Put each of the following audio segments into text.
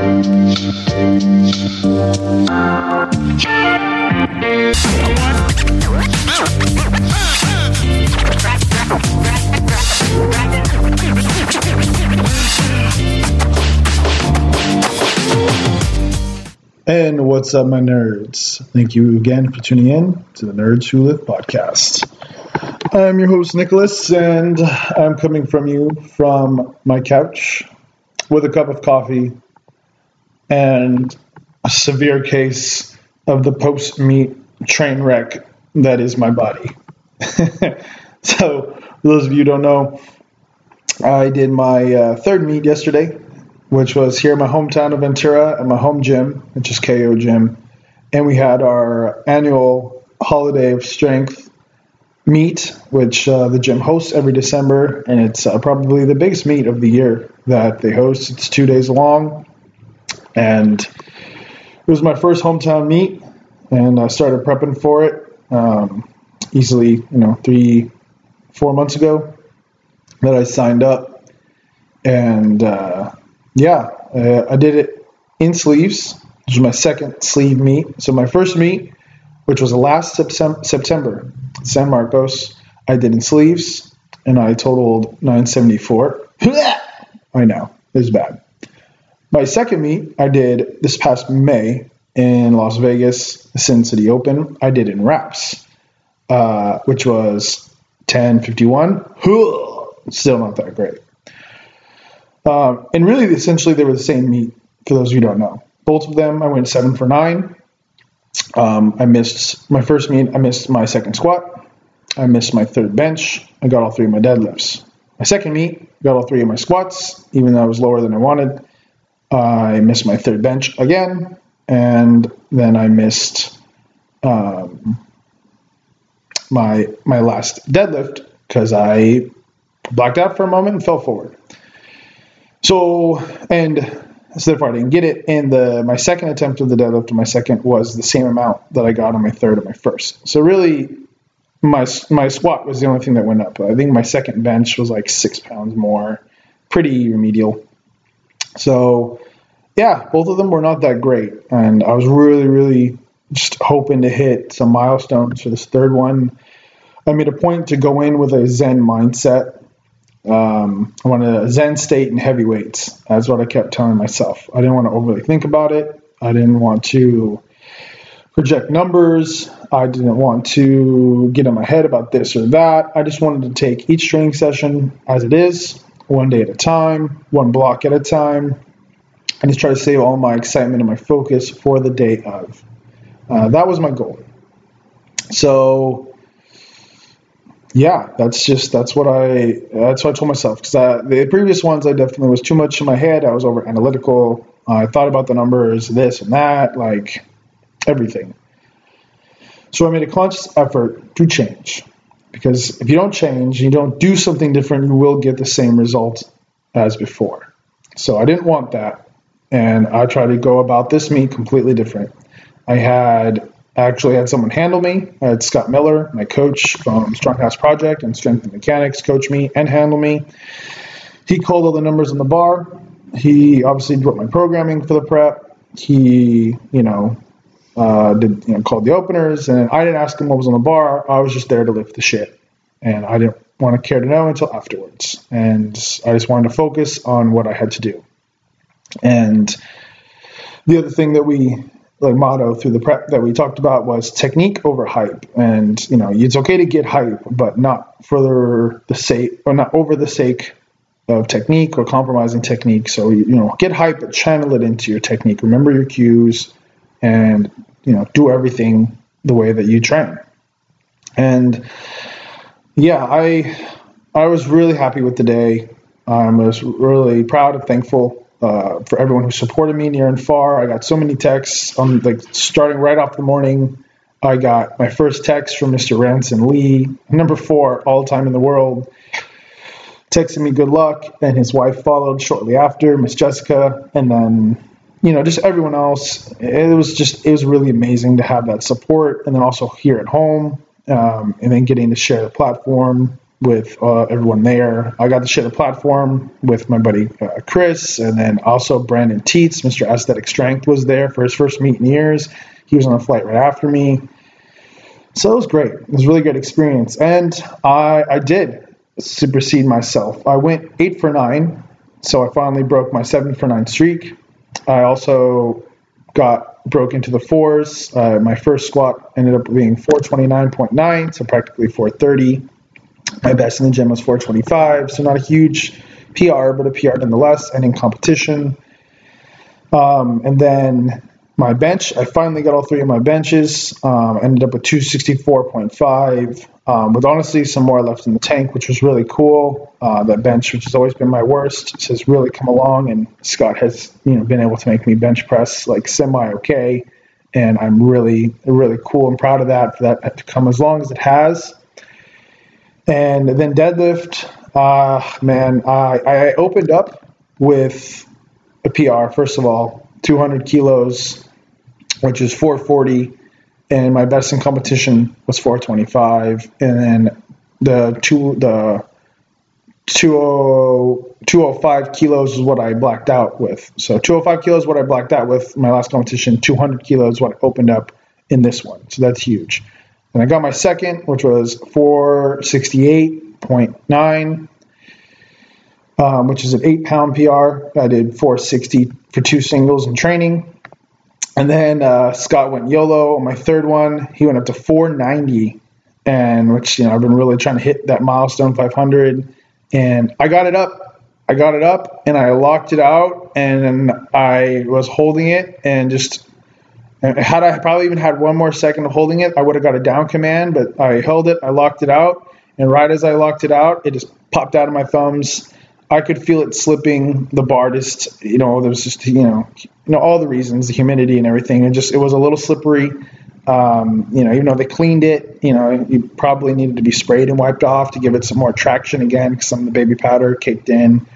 And what's up, my nerds? Thank you again for tuning in to the Nerds Who Lift podcast. I'm your host, Nicholas, and I'm coming from you from my couch with a cup of coffee and a severe case of the post meet train wreck that is my body. so, those of you don't know, I did my uh, third meet yesterday which was here in my hometown of Ventura at my home gym, which is KO Gym. And we had our annual Holiday of Strength meet, which uh, the gym hosts every December. And it's uh, probably the biggest meet of the year that they host. It's two days long. And it was my first hometown meet. And I started prepping for it um, easily, you know, three, four months ago that I signed up. And, uh, yeah, uh, I did it in sleeves. This was my second sleeve meet. So my first meet, which was last September, San Marcos, I did in sleeves, and I totaled 974. I know, it was bad. My second meet, I did this past May in Las Vegas, Sin City Open. I did in wraps, uh, which was 1051. Still not that great. Um, and really, essentially, they were the same meet. For those of you who don't know, both of them, I went seven for nine. Um, I missed my first meet. I missed my second squat. I missed my third bench. I got all three of my deadlifts. My second meet, got all three of my squats, even though I was lower than I wanted. I missed my third bench again, and then I missed um, my my last deadlift because I blacked out for a moment and fell forward. So, and so therefore I didn't get it. And the my second attempt of the deadlift, my second was the same amount that I got on my third and my first. So really, my my squat was the only thing that went up. I think my second bench was like six pounds more, pretty remedial. So, yeah, both of them were not that great, and I was really, really just hoping to hit some milestones for this third one. I made a point to go in with a Zen mindset um, I wanted a Zen state in heavyweights. That's what I kept telling myself. I didn't want to overly think about it. I didn't want to project numbers. I didn't want to get in my head about this or that. I just wanted to take each training session as it is, one day at a time, one block at a time, and just try to save all my excitement and my focus for the day of. Uh, that was my goal. So yeah, that's just that's what I that's what I told myself because the previous ones I definitely was too much in my head. I was over analytical. I thought about the numbers, this and that, like everything. So I made a conscious effort to change because if you don't change, you don't do something different, you will get the same result as before. So I didn't want that, and I tried to go about this meet completely different. I had actually had someone handle me. I had Scott Miller, my coach from Strong House Project and Strength and Mechanics, coach me and handle me. He called all the numbers on the bar. He obviously wrote my programming for the prep. He, you know, uh, did you know called the openers, and I didn't ask him what was on the bar. I was just there to lift the shit, and I didn't want to care to know until afterwards. And I just wanted to focus on what I had to do. And the other thing that we like motto through the prep that we talked about was technique over hype. And you know it's okay to get hype but not for the sake or not over the sake of technique or compromising technique. So you know get hype but channel it into your technique. Remember your cues and you know do everything the way that you train. And yeah i i was really happy with the day. I was really proud and thankful uh, for everyone who supported me near and far. I got so many texts. Um, like starting right off the morning, I got my first text from Mr. Ranson Lee, number four all time in the world, texting me good luck, and his wife followed shortly after, Miss Jessica, and then you know just everyone else. It was just it was really amazing to have that support, and then also here at home, um, and then getting to share the platform with uh, everyone there. I got to share the platform with my buddy uh, Chris, and then also Brandon Teets, Mr. Aesthetic Strength, was there for his first meet in years. He was on the flight right after me. So it was great. It was a really good experience. And I, I did supersede myself. I went eight for nine, so I finally broke my seven for nine streak. I also got broke into the fours. Uh, my first squat ended up being 429.9, so practically 430. My best in the gym was 425, so not a huge PR, but a PR nonetheless, and in competition. Um, and then my bench, I finally got all three of my benches. Um, ended up with 264.5, um, with honestly some more left in the tank, which was really cool. Uh, that bench, which has always been my worst, has really come along, and Scott has you know been able to make me bench press like semi okay, and I'm really really cool and proud of that for that to come as long as it has. And then deadlift, uh, man, I, I opened up with a PR, first of all, 200 kilos, which is 440. And my best in competition was 425. And then the two, the 20, 205 kilos is what I blacked out with. So 205 kilos is what I blacked out with my last competition. 200 kilos what I opened up in this one. So that's huge. And I got my second, which was 468.9, um, which is an eight pound PR. I did 460 for two singles in training. And then uh, Scott went YOLO on my third one. He went up to 490, and which, you know, I've been really trying to hit that milestone 500. And I got it up. I got it up and I locked it out and I was holding it and just had I probably even had one more second of holding it, I would have got a down command, but I held it, I locked it out, and right as I locked it out, it just popped out of my thumbs. I could feel it slipping. The bar just, you know, there was just, you know, you know, all the reasons, the humidity and everything, It just it was a little slippery. Um, you know, even though they cleaned it, you know, you probably needed to be sprayed and wiped off to give it some more traction again because some of the baby powder caked in.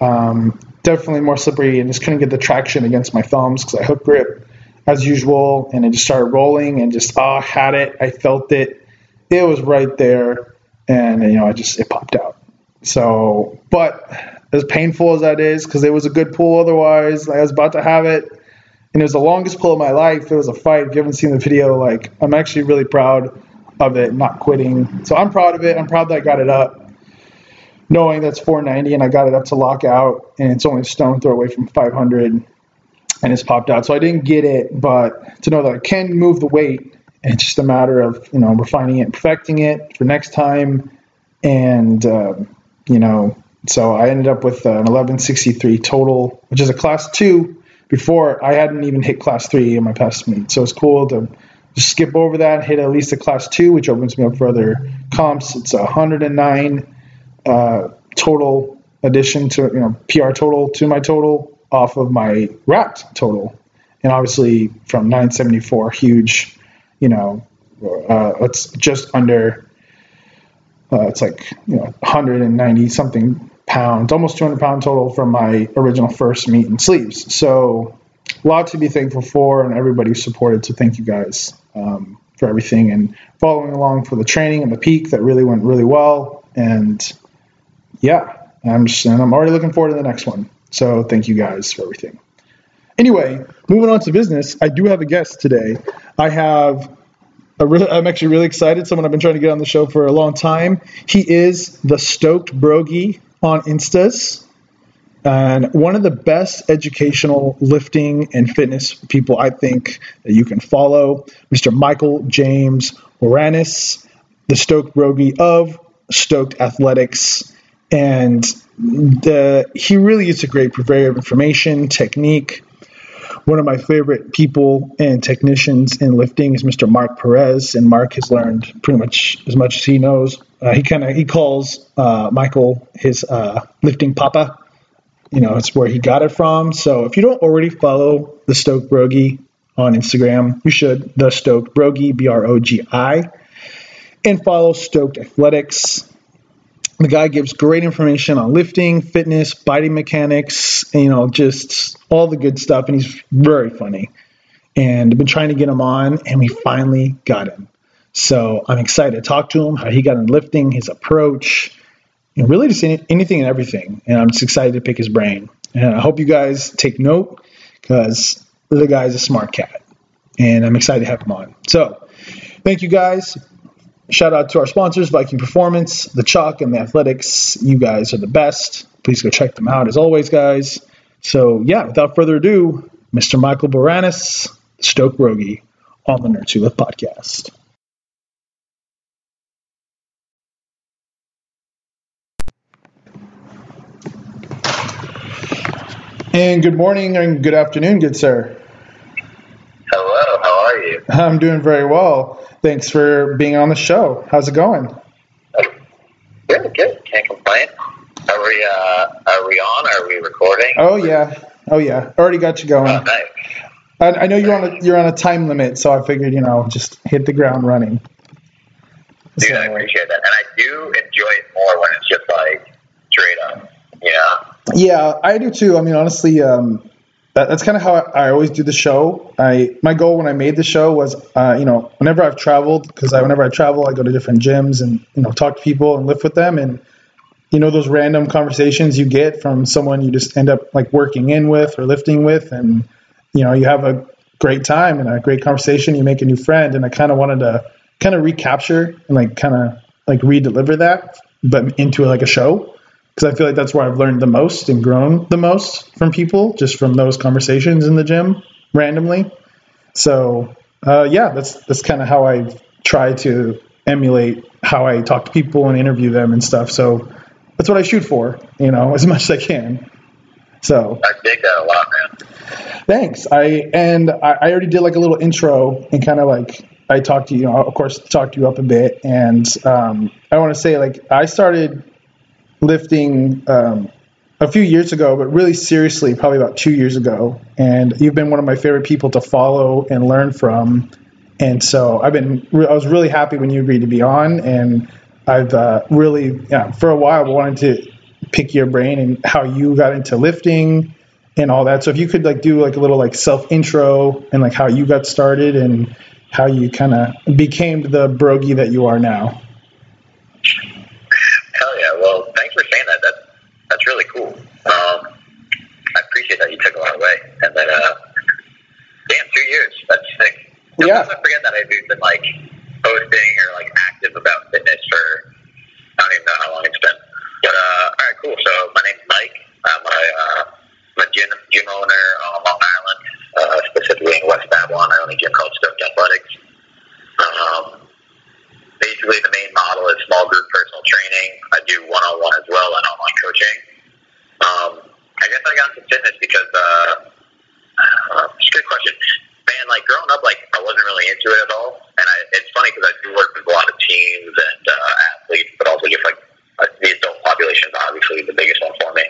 Um, definitely more slippery and just couldn't get the traction against my thumbs because I hook grip as usual, and it just started rolling and just ah, oh, had it. I felt it. It was right there, and you know, I just it popped out. So, but as painful as that is, because it was a good pull. Otherwise, I was about to have it, and it was the longest pull of my life. It was a fight. If you haven't seen the video, like I'm actually really proud of it, not quitting. So I'm proud of it. I'm proud that I got it up, knowing that's 490, and I got it up to lockout, and it's only a stone throw away from 500 and it's popped out. So I didn't get it, but to know that I can move the weight, it's just a matter of you know refining it, perfecting it for next time, and uh, you know. So I ended up with an 1163 total, which is a class two. Before I hadn't even hit class three in my past meet, so it's cool to just skip over that, hit at least a class two, which opens me up for other comps. It's a 109 uh, total addition to you know PR total to my total off of my wrapped total. And obviously from 974, huge, you know, uh, it's just under, uh, it's like, you know, 190 something pounds, almost 200 pound total from my original first meet and sleeves. So a lot to be thankful for and everybody supported. So thank you guys um, for everything and following along for the training and the peak that really went really well. And yeah, I'm just, and I'm already looking forward to the next one. So thank you guys for everything. Anyway, moving on to business, I do have a guest today. I have I'm actually really excited. Someone I've been trying to get on the show for a long time. He is the Stoked Brogi on Instas and one of the best educational lifting and fitness people I think that you can follow, Mr. Michael James Oranis, the Stoked Brogi of Stoked Athletics. And the, he really is a great purveyor of information, technique. One of my favorite people and technicians in lifting is Mr. Mark Perez, and Mark has learned pretty much as much as he knows. Uh, he kind of he calls uh, Michael his uh, lifting papa. You know, it's where he got it from. So if you don't already follow the Stoke Brogi on Instagram, you should. The Stoke Brogi, B R O G I, and follow Stoked Athletics the guy gives great information on lifting, fitness, biting mechanics, you know, just all the good stuff. And he's very funny. And I've been trying to get him on, and we finally got him. So I'm excited to talk to him, how he got in lifting, his approach, and really just anything and everything. And I'm just excited to pick his brain. And I hope you guys take note because the guy's a smart cat. And I'm excited to have him on. So thank you guys. Shout out to our sponsors, Viking Performance, The Chalk, and The Athletics. You guys are the best. Please go check them out as always, guys. So, yeah, without further ado, Mr. Michael Boranis, Stoke Brogi, on the Nerds Who Lift podcast. And good morning and good afternoon, good sir. Hello, how are you? I'm doing very well. Thanks for being on the show. How's it going? Good, good. Can't complain. Are we uh are we on? Are we recording? Oh yeah. Oh yeah. Already got you going. Oh, nice. I, I know you're on a you're on a time limit, so I figured, you know, just hit the ground running. Dude, I appreciate that. And I do enjoy it more when it's just like straight up. Yeah. Yeah, I do too. I mean, honestly, um, that, that's kind of how I, I, always do the show. I my goal when I made the show was, uh, you know, whenever I've traveled, because I, whenever I travel, I go to different gyms and you know talk to people and lift with them, and you know those random conversations you get from someone you just end up like working in with or lifting with, and you know you have a great time and a great conversation. You make a new friend, and I kind of wanted to kind of recapture and like kind of like re-deliver that, but into like a show because I feel like that's where I've learned the most and grown the most from people, just from those conversations in the gym randomly. So uh, yeah, that's that's kind of how I try to emulate how I talk to people and interview them and stuff. So that's what I shoot for, you know, as much as I can. So I dig that a lot, man. Thanks. I and I, I already did like a little intro and kind of like I talked to you, you know, of course, talked you up a bit, and um, I want to say like I started lifting um, a few years ago, but really seriously, probably about two years ago. And you've been one of my favorite people to follow and learn from. And so I've been, I was really happy when you agreed to be on. And I've uh, really, yeah, for a while, wanted to pick your brain and how you got into lifting and all that. So if you could like do like a little like self intro and like how you got started and how you kind of became the brogie that you are now. Hell yeah! Well, thanks for saying that. That's that's really cool. Um, I appreciate that you took a lot away. And then, uh, damn, two years. That's sick. Yeah. I forget that I've been like posting or like active about fitness for I don't even know how long it's been. But uh, all right, cool. So my name's Mike. I'm a, uh, I'm a gym, gym owner on Long Island, uh, specifically in West Babylon. I own a gym called Stoke Athletics. Um, basically the main model is small group personal training. I do one on one as well and online coaching. Um, I guess I got into fitness because uh, it's a good question. Man, like growing up, like I wasn't really into it at all, and I, it's funny because I do work with a lot of teams and uh, athletes, but also just like uh, the adult population is obviously the biggest one for me.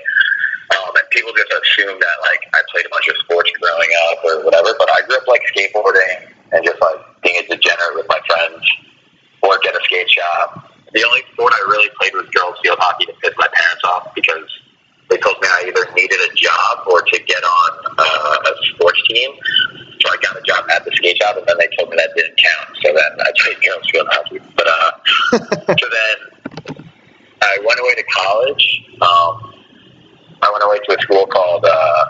Um, and people just assume that like I played a bunch of sports growing up or whatever, but I grew up like skateboarding and just like being a degenerate with my friends work at a skate shop. The only sport I really played was girls field hockey to piss my parents off because they told me I either needed a job or to get on uh, a sports team. So I got a job at the skate shop, and then they told me that didn't count. So then I played girls field hockey. But uh, so then I went away to college. Um, I went away to a school called uh,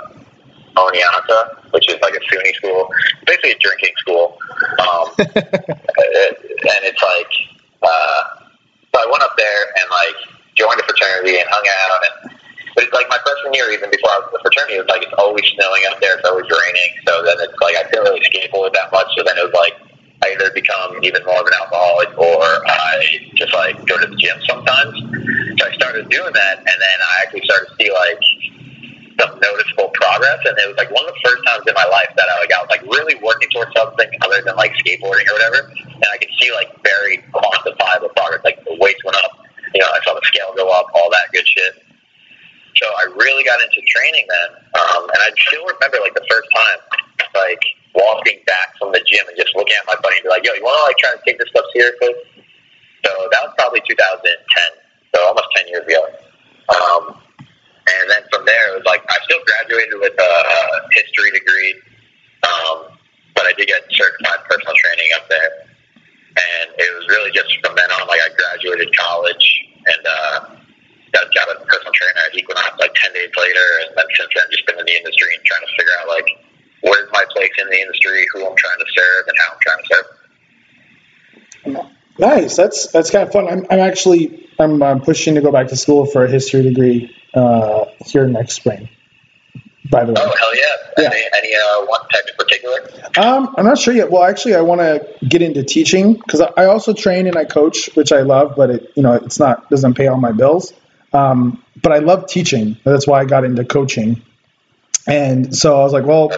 Oneonta, which is like a SUNY school, basically a drinking school. Um, and it's like, uh, so I went up there and like joined a fraternity and hung out. And but it's like my freshman year, even before I was in the fraternity, it was like it's always snowing up there, it's always raining. So then it's like I couldn't really skateboard that much. So then it was like I either become even more of an alcoholic or I just like go to the gym sometimes. So I started doing that, and then I actually started to see like some noticeable progress. And it was like one of the first times in my life that I like I was like really working towards something other than like skateboarding or whatever. And I could see like very quantifiable progress. Like the weights went up. You know, I saw the scale go up, all that good shit. So I really got into training then. Um, and I still remember like the first time, like walking back from the gym and just looking at my buddy and be like, yo, you want to like try to take this stuff seriously? So that was probably 2010. So almost 10 years ago. Um, and then from there, it was like I still graduated with a history degree, um, but I did get certified personal training up there. And it personal trainer at Equinox like ten days later, and then since then just been in the industry and trying to figure out like where's my place in the industry, who I'm trying to serve, and how I'm trying to serve. Nice. That's that's kind of fun. I'm, I'm actually I'm, I'm pushing to go back to school for a history degree uh, here next spring. By the way. Oh hell yeah! Yeah. Any, any uh, one type in particular? Um, I'm not sure yet. Well, actually, I want to get into teaching because I I also train and I coach, which I love, but it you know it's not doesn't pay all my bills. Um, but I love teaching. That's why I got into coaching. And so I was like, well.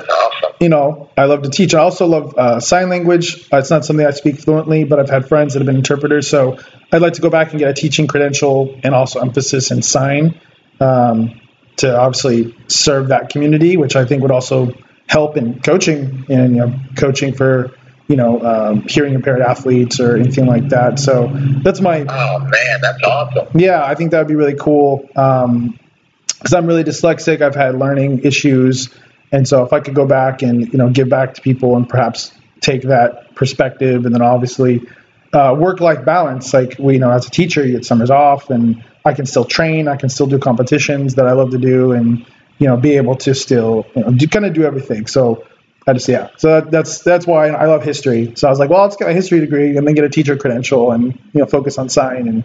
You know, I love to teach. I also love uh, sign language. Uh, It's not something I speak fluently, but I've had friends that have been interpreters. So I'd like to go back and get a teaching credential and also emphasis in sign um, to obviously serve that community, which I think would also help in coaching and you know, coaching for you know um, hearing impaired athletes or anything like that. So that's my Oh man, that's awesome. yeah, I think that would be really cool. Because I'm really dyslexic, I've had learning issues, and so if I could go back and you know give back to people and perhaps take that perspective, and then obviously uh, work-life balance. Like we, you know, as a teacher, you get summers off, and I can still train, I can still do competitions that I love to do, and you know, be able to still you know, do, kind of do everything. So. I just yeah, so that, that's that's why I love history. So I was like, well, let's get a history degree and then get a teacher credential and you know focus on sign and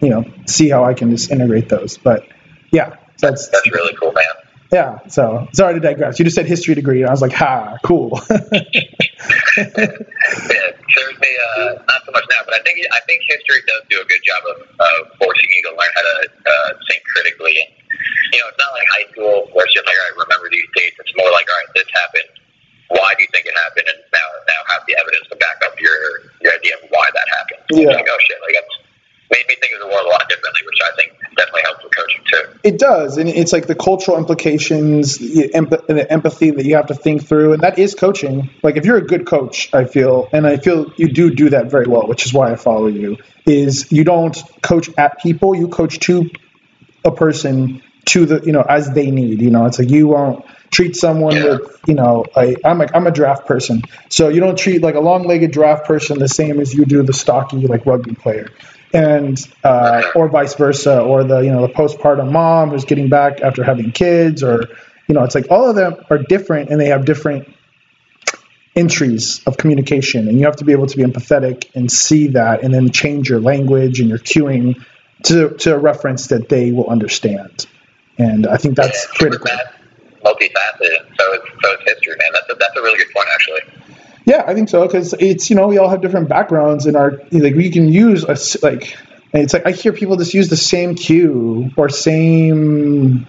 you know see how I can just integrate those. But yeah, that's That's really cool, man. Yeah. So sorry to digress. You just said history degree, and I was like, ha, cool. Yeah, serves me uh, not so much now, but I think I think history does do a good job of, of forcing you to learn how to uh, think critically. And you know, it's not like high school where it's just like, all right, remember these dates. It's more like, all right, this happened. Why do you think it happened? And now now have the evidence to back up your your idea of why that happened. Yeah. Like, oh shit, like that's made me think of the world a lot differently, which I think definitely helps with coaching too. It does, and it's like the cultural implications, the, emp- the empathy that you have to think through, and that is coaching. Like if you're a good coach, I feel, and I feel you do do that very well, which is why I follow you. Is you don't coach at people, you coach to a person to the you know as they need. You know, it's like you won't treat someone Yeah. with you know a, I'm like I'm a draft person, so you don't treat like a long-legged draft person the same as you do the stocky like rugby player and uh, or vice versa, or the you know the postpartum mom who's getting back after having kids, or you know it's like all of them are different and they have different entries of communication, and you have to be able to be empathetic and see that, and then change your language and your cueing to to a reference that they will understand, and I think that's critical. Multifaceted. So it's so it's history, man. That's a, that's a really good point, actually. Yeah, I think so because it's you know we all have different backgrounds and our like we can use a like it's like I hear people just use the same cue or same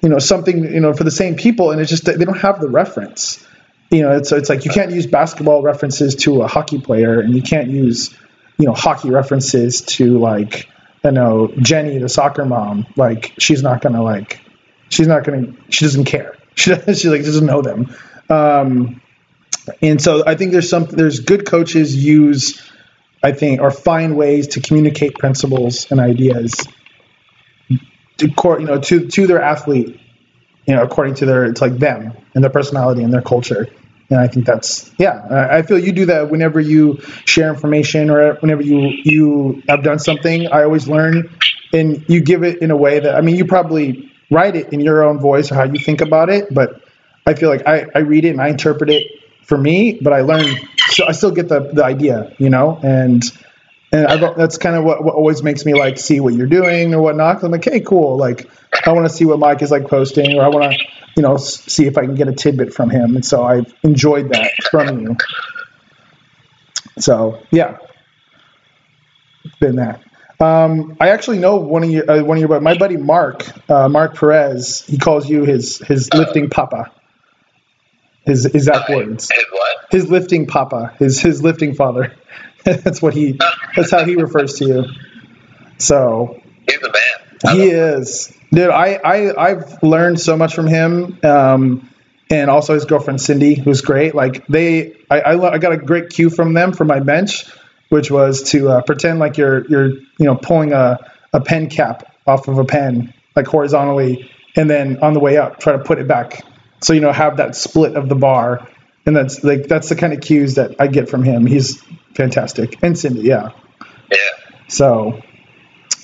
you know something you know for the same people and it's just they don't have the reference. You know, it's it's like you can't use basketball references to a hockey player and you can't use you know hockey references to like you know Jenny the soccer mom like she's not gonna like she's not gonna she doesn't care she she like doesn't know them. Um, and so I think there's some there's good coaches use I think or find ways to communicate principles and ideas to you know to to their athlete you know according to their it's like them and their personality and their culture. And I think that's yeah I feel you do that whenever you share information or whenever you you have done something. I always learn and you give it in a way that I mean you probably write it in your own voice or how you think about it but I feel like I, I read it and I interpret it for me, but I learn, so I still get the, the idea, you know, and and I, that's kind of what, what always makes me like see what you're doing or whatnot. I'm like, hey, cool. Like, I want to see what Mike is like posting, or I want to, you know, see if I can get a tidbit from him. And so I've enjoyed that from you. So yeah, been that. Um, I actually know one of your uh, one of your my buddy Mark uh, Mark Perez. He calls you his his lifting papa. His exact words. His what? His lifting papa. His his lifting father. that's what he. That's how he refers to you. So He's the man. I he is, dude. I I I've learned so much from him. Um, and also his girlfriend Cindy, who's great. Like they, I, I, I got a great cue from them for my bench, which was to uh, pretend like you're you're you know pulling a, a pen cap off of a pen like horizontally, and then on the way up try to put it back. So you know have that split of the bar, and that's like that's the kind of cues that I get from him. He's fantastic, and Cindy, yeah. Yeah. So,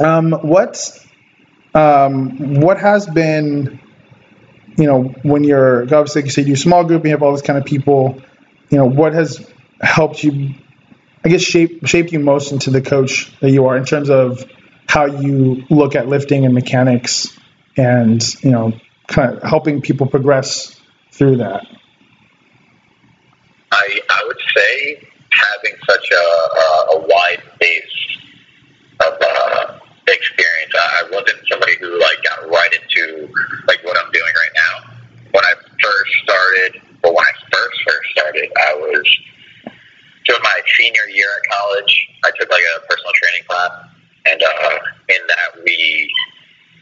um, what um, what has been, you know, when you're obviously like you said you're small group, you have all this kind of people, you know, what has helped you, I guess, shape shape you most into the coach that you are in terms of how you look at lifting and mechanics, and you know, kind of helping people progress through that. I I would say having such a, a, a wide base of uh, experience. I, wasn't somebody who like got right into like what I'm doing right now. When I first started, or when I first first started, I was doing my senior year at college. I took like a personal training class, and uh, in that we,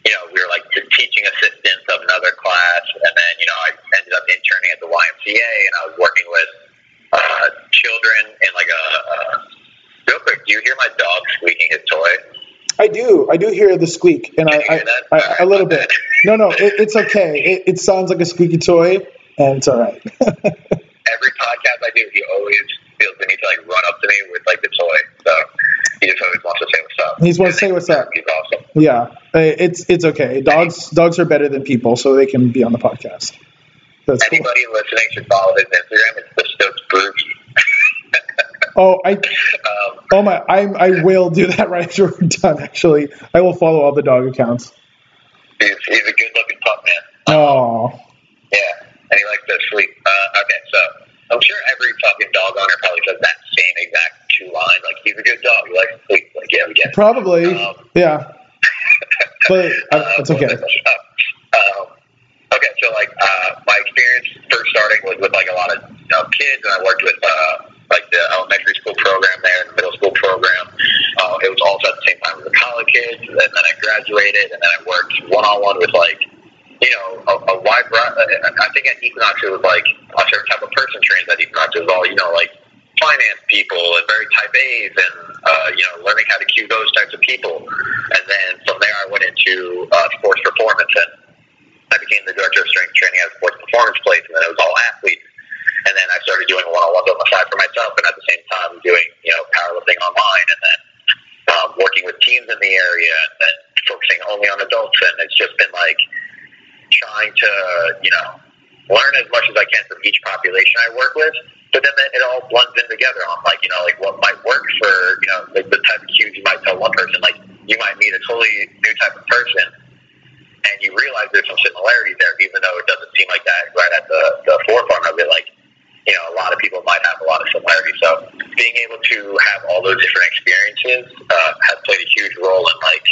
you know, we were like the teaching assistants of another class, and then you know I ended up interning at the YMCA, and I was working with uh, children in like a. Uh, real quick, do you hear my dog squeaking his toy? I do. I do hear the squeak, and I, I, I, a little bit. No, no, it, it's okay. It, it sounds like a squeaky toy, and it's all right. Every podcast I do, he always feels the need to like run up to me with like the toy. So he just always wants to say what's up. He just wants to say what's up. He's awesome. Yeah, it's it's okay. Dogs dogs are better than people, so they can be on the podcast. That's Anybody cool. listening should follow his Instagram. It's the Stokes Boogie. Oh, I, um, oh my, I, I will do that right after we're done. Actually, I will follow all the dog accounts. He's, he's a good-looking pup, man. Oh. Yeah, and he likes to sleep. Uh, okay, so I'm sure every fucking dog owner probably says that same exact two lines. Like, he's a good dog. He likes to sleep. Like, yeah, we get it. Probably. Um, yeah. But uh, it's okay. Um, okay, so like uh, my experience first starting was with like a lot of you know, kids, and I worked with. Uh, like the elementary school program there and the middle school program. Uh, it was also at the same time as the college kids, and then I graduated, and then I worked one on one with like you know a, a wide variety. I think at Equinox it was like a certain type of person trains at Equinox. It was all you know like finance people and very type A's and uh, you know learning how to cue those types of people. And then from there I went into uh, sports performance and I became the director of strength training at a sports performance place, and then it was all athletes. And then I started doing one-on-ones on the side for myself, and at the same time doing you know powerlifting online, and then um, working with teams in the area, and then focusing only on adults. And it's just been like trying to you know learn as much as I can from each population I work with. But then it all blends in together on like you know like what might work for you know like the type of cues you might tell one person like you might meet a totally new type of person and you realize there's some similarities there even though it doesn't seem like that right at the, the forefront of it like you know, a lot of people might have a lot of similarities. So being able to have all those different experiences uh, has played a huge role in like,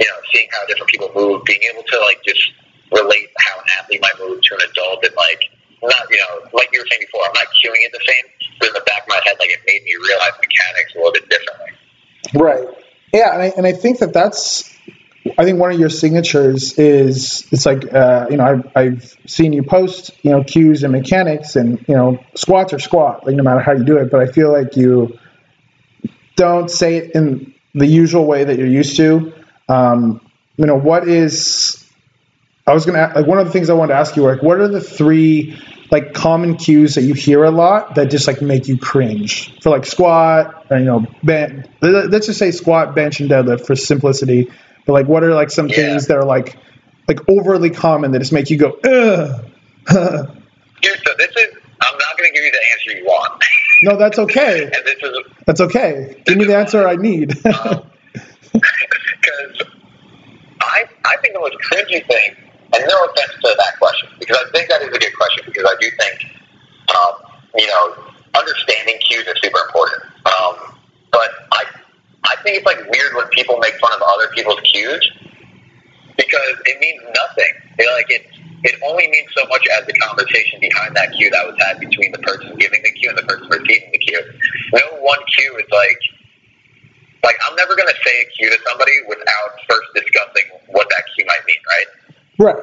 you know, seeing how different people move, being able to like just relate Right. Yeah. And I, and I think that that's, I think one of your signatures is it's like uh, you know I've, I've seen you post you know cues and mechanics and you know squats are squat like no matter how you do it but I feel like you don't say it in the usual way that you're used to um, you know what is I was gonna like one of the things I wanted to ask you like what are the three like common cues that you hear a lot that just like make you cringe for like squat or you know bench let's just say squat bench and deadlift for simplicity but like, what are like some yeah. things that are like like overly common that just make you go, ugh. Dude, so this is. I'm not going to give you the answer you want. No, that's okay. and this is. That's okay. Give me the answer I need. Because um, I, I think the most cringy thing, and no offense to that question, because I think that is a good question, because I do think, um, you know, understanding cues is super important. Um, but I I think it's like weird when people make fun of other people's cues because it means nothing. It, like it, it only means so much as the conversation behind that cue that was had between the person giving the cue and the person receiving the cue. No one cue is like, like I'm never going to say a cue to somebody without first discussing what that cue might mean, right? Right.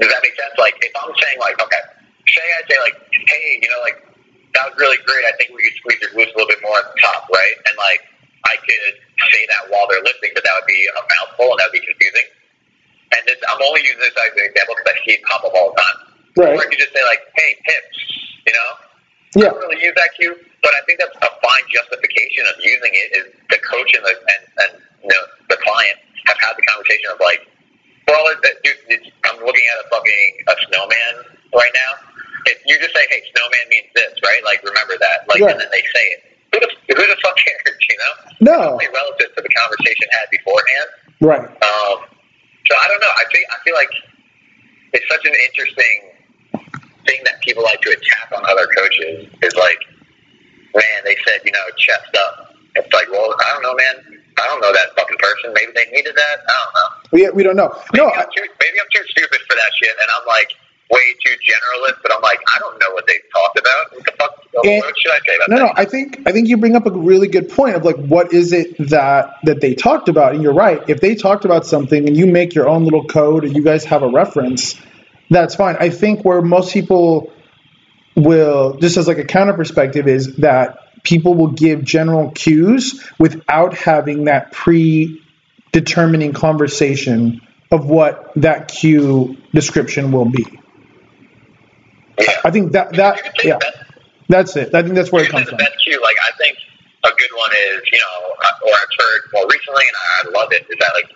Does that make sense? Like if I'm saying like, okay, say I say like, hey, you know, like that was really great. I think we could squeeze your glutes a little bit more at the top, right? And like I could say that while they're listening, but that would be a mouthful and that would be confusing. And this, I'm only using this as an example because I see it pop up all the time. Right. Or I could just say like, "Hey, hips," you know. Yeah. I don't really use that cue, but I think that's a fine justification of using it is the coach and the and, and you know the client have had the conversation of like, well, it, it, dude, it's, I'm looking at a fucking a snowman right now. If you just say, hey, snowman means this, right? Like, remember that. Like, Right. and then they say it. Who the, who the fuck cares, you know? No. It's only relative to the conversation had beforehand. Right. Um, so I don't know. I think I feel like it's such an interesting thing that people like to attack on other coaches. Is like, man, they said you know chest up. It's like, well, I don't know, man. I don't know that fucking person. Maybe they needed that. I don't know. We, we don't know. Maybe, No, I'm too, maybe I'm too stupid for that shit, and I'm like way too generalist. But I'm like, I don't know what they've talked about. What the fuck? And- what should I say about no, that? no. I think I think you bring up a really good point of like what is it that that they talked about, and you're right. If they talked about something and you make your own little code, and you guys have a reference, that's fine. I think where most people will, just as like a counter perspective, is that people will give general cues without having that predetermining conversation of what that cue description will be. I think that that yeah, that's it. I think that's where it comes from. best cue. Like I think a good one is, you know, or I've heard more recently, and I love it, is that like,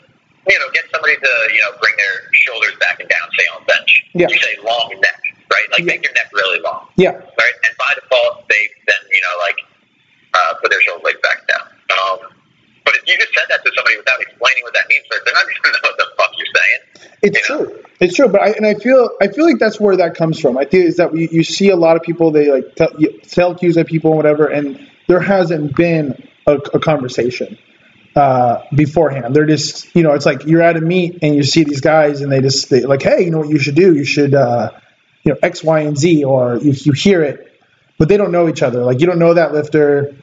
you know, get somebody to, you know, bring their shoulders back and down, say on bench. Yeah. You say long neck, right? Like Yeah. make your neck really long, Yeah, right? And by default, they then, you know, like uh, put their shoulder blades back down. Um, but if you just said that to somebody without explaining what that means, they're not going to know what the fuck you're saying. It's You know? true. It's true, but I and I feel I feel like that's where that comes from. I think is that you, you see a lot of people they like tell, you cues at people and whatever, and there hasn't been a, a conversation uh, beforehand. They're just you know it's like you're at a meet and you see these guys and they just they like hey you know what you should do you should uh, you know X Y and Z or you you hear it, but they don't know each other. Like you don't know that lifter.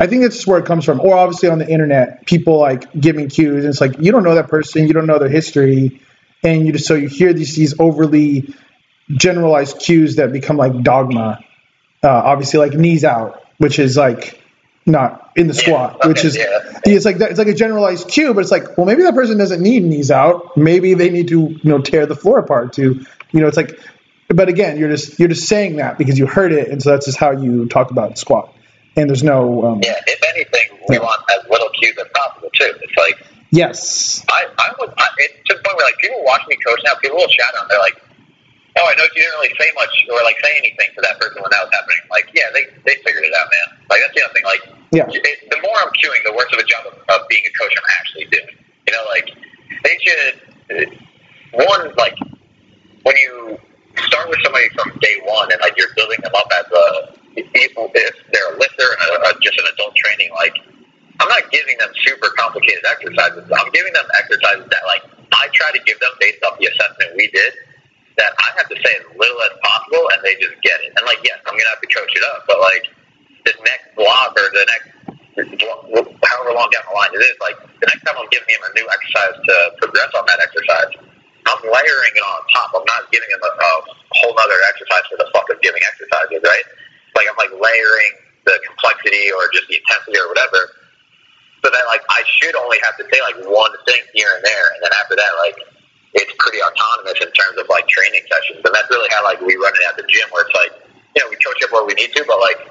I think that's where it comes from. Or obviously on the internet, people like giving cues, and it's like you don't know that person, you don't know their history, and you just so you hear these these overly generalized cues that become like dogma. Uh, obviously, like knees out, which is like not in the Yeah, squat, okay, which is yeah. it's like that, it's like a generalized cue, but it's like well maybe that person doesn't need knees out, maybe they need to you know tear the floor apart to you know it's like, but again you're just you're just saying that because you heard it, and so that's just how you talk about squat, and there's no um, Yeah. If anything, we want as little cues as possible too. It's like. yes I, I was, I, it's to the point where like people watch me coach now, people will chat on, they're like, oh, I know you didn't really say much or like say anything to that person when that was happening. Like, yeah, they, they figured it out, man. Like that's the other thing. Like, Yeah. it, the more I'm cueing, the worse of a job of, of being a coach I'm actually doing. You know, like they should one like when you start with somebody from day one and like you're building them up as a if they're a lifter and a, a, just an adult training, like I'm not giving them super complicated exercises. I'm giving them exercises that like I try to give them based off the assessment we did. That I have to say as little as possible, and they just get it. And like, yes, I'm gonna have to coach it up, but like the next block or the next however long down the line it is, like the next time I'm giving him a new exercise to progress on that exercise, I'm layering it on top. I'm not giving him a, a whole other exercise for the fuck of giving exercises, right? Like I'm like layering the complexity or just the intensity or whatever. So that like I should only have to say like one thing here and there, and then after that, like it's pretty autonomous in terms of like training sessions, and that's really how like we run it at the gym, where it's like you know we coach up where we need to, but like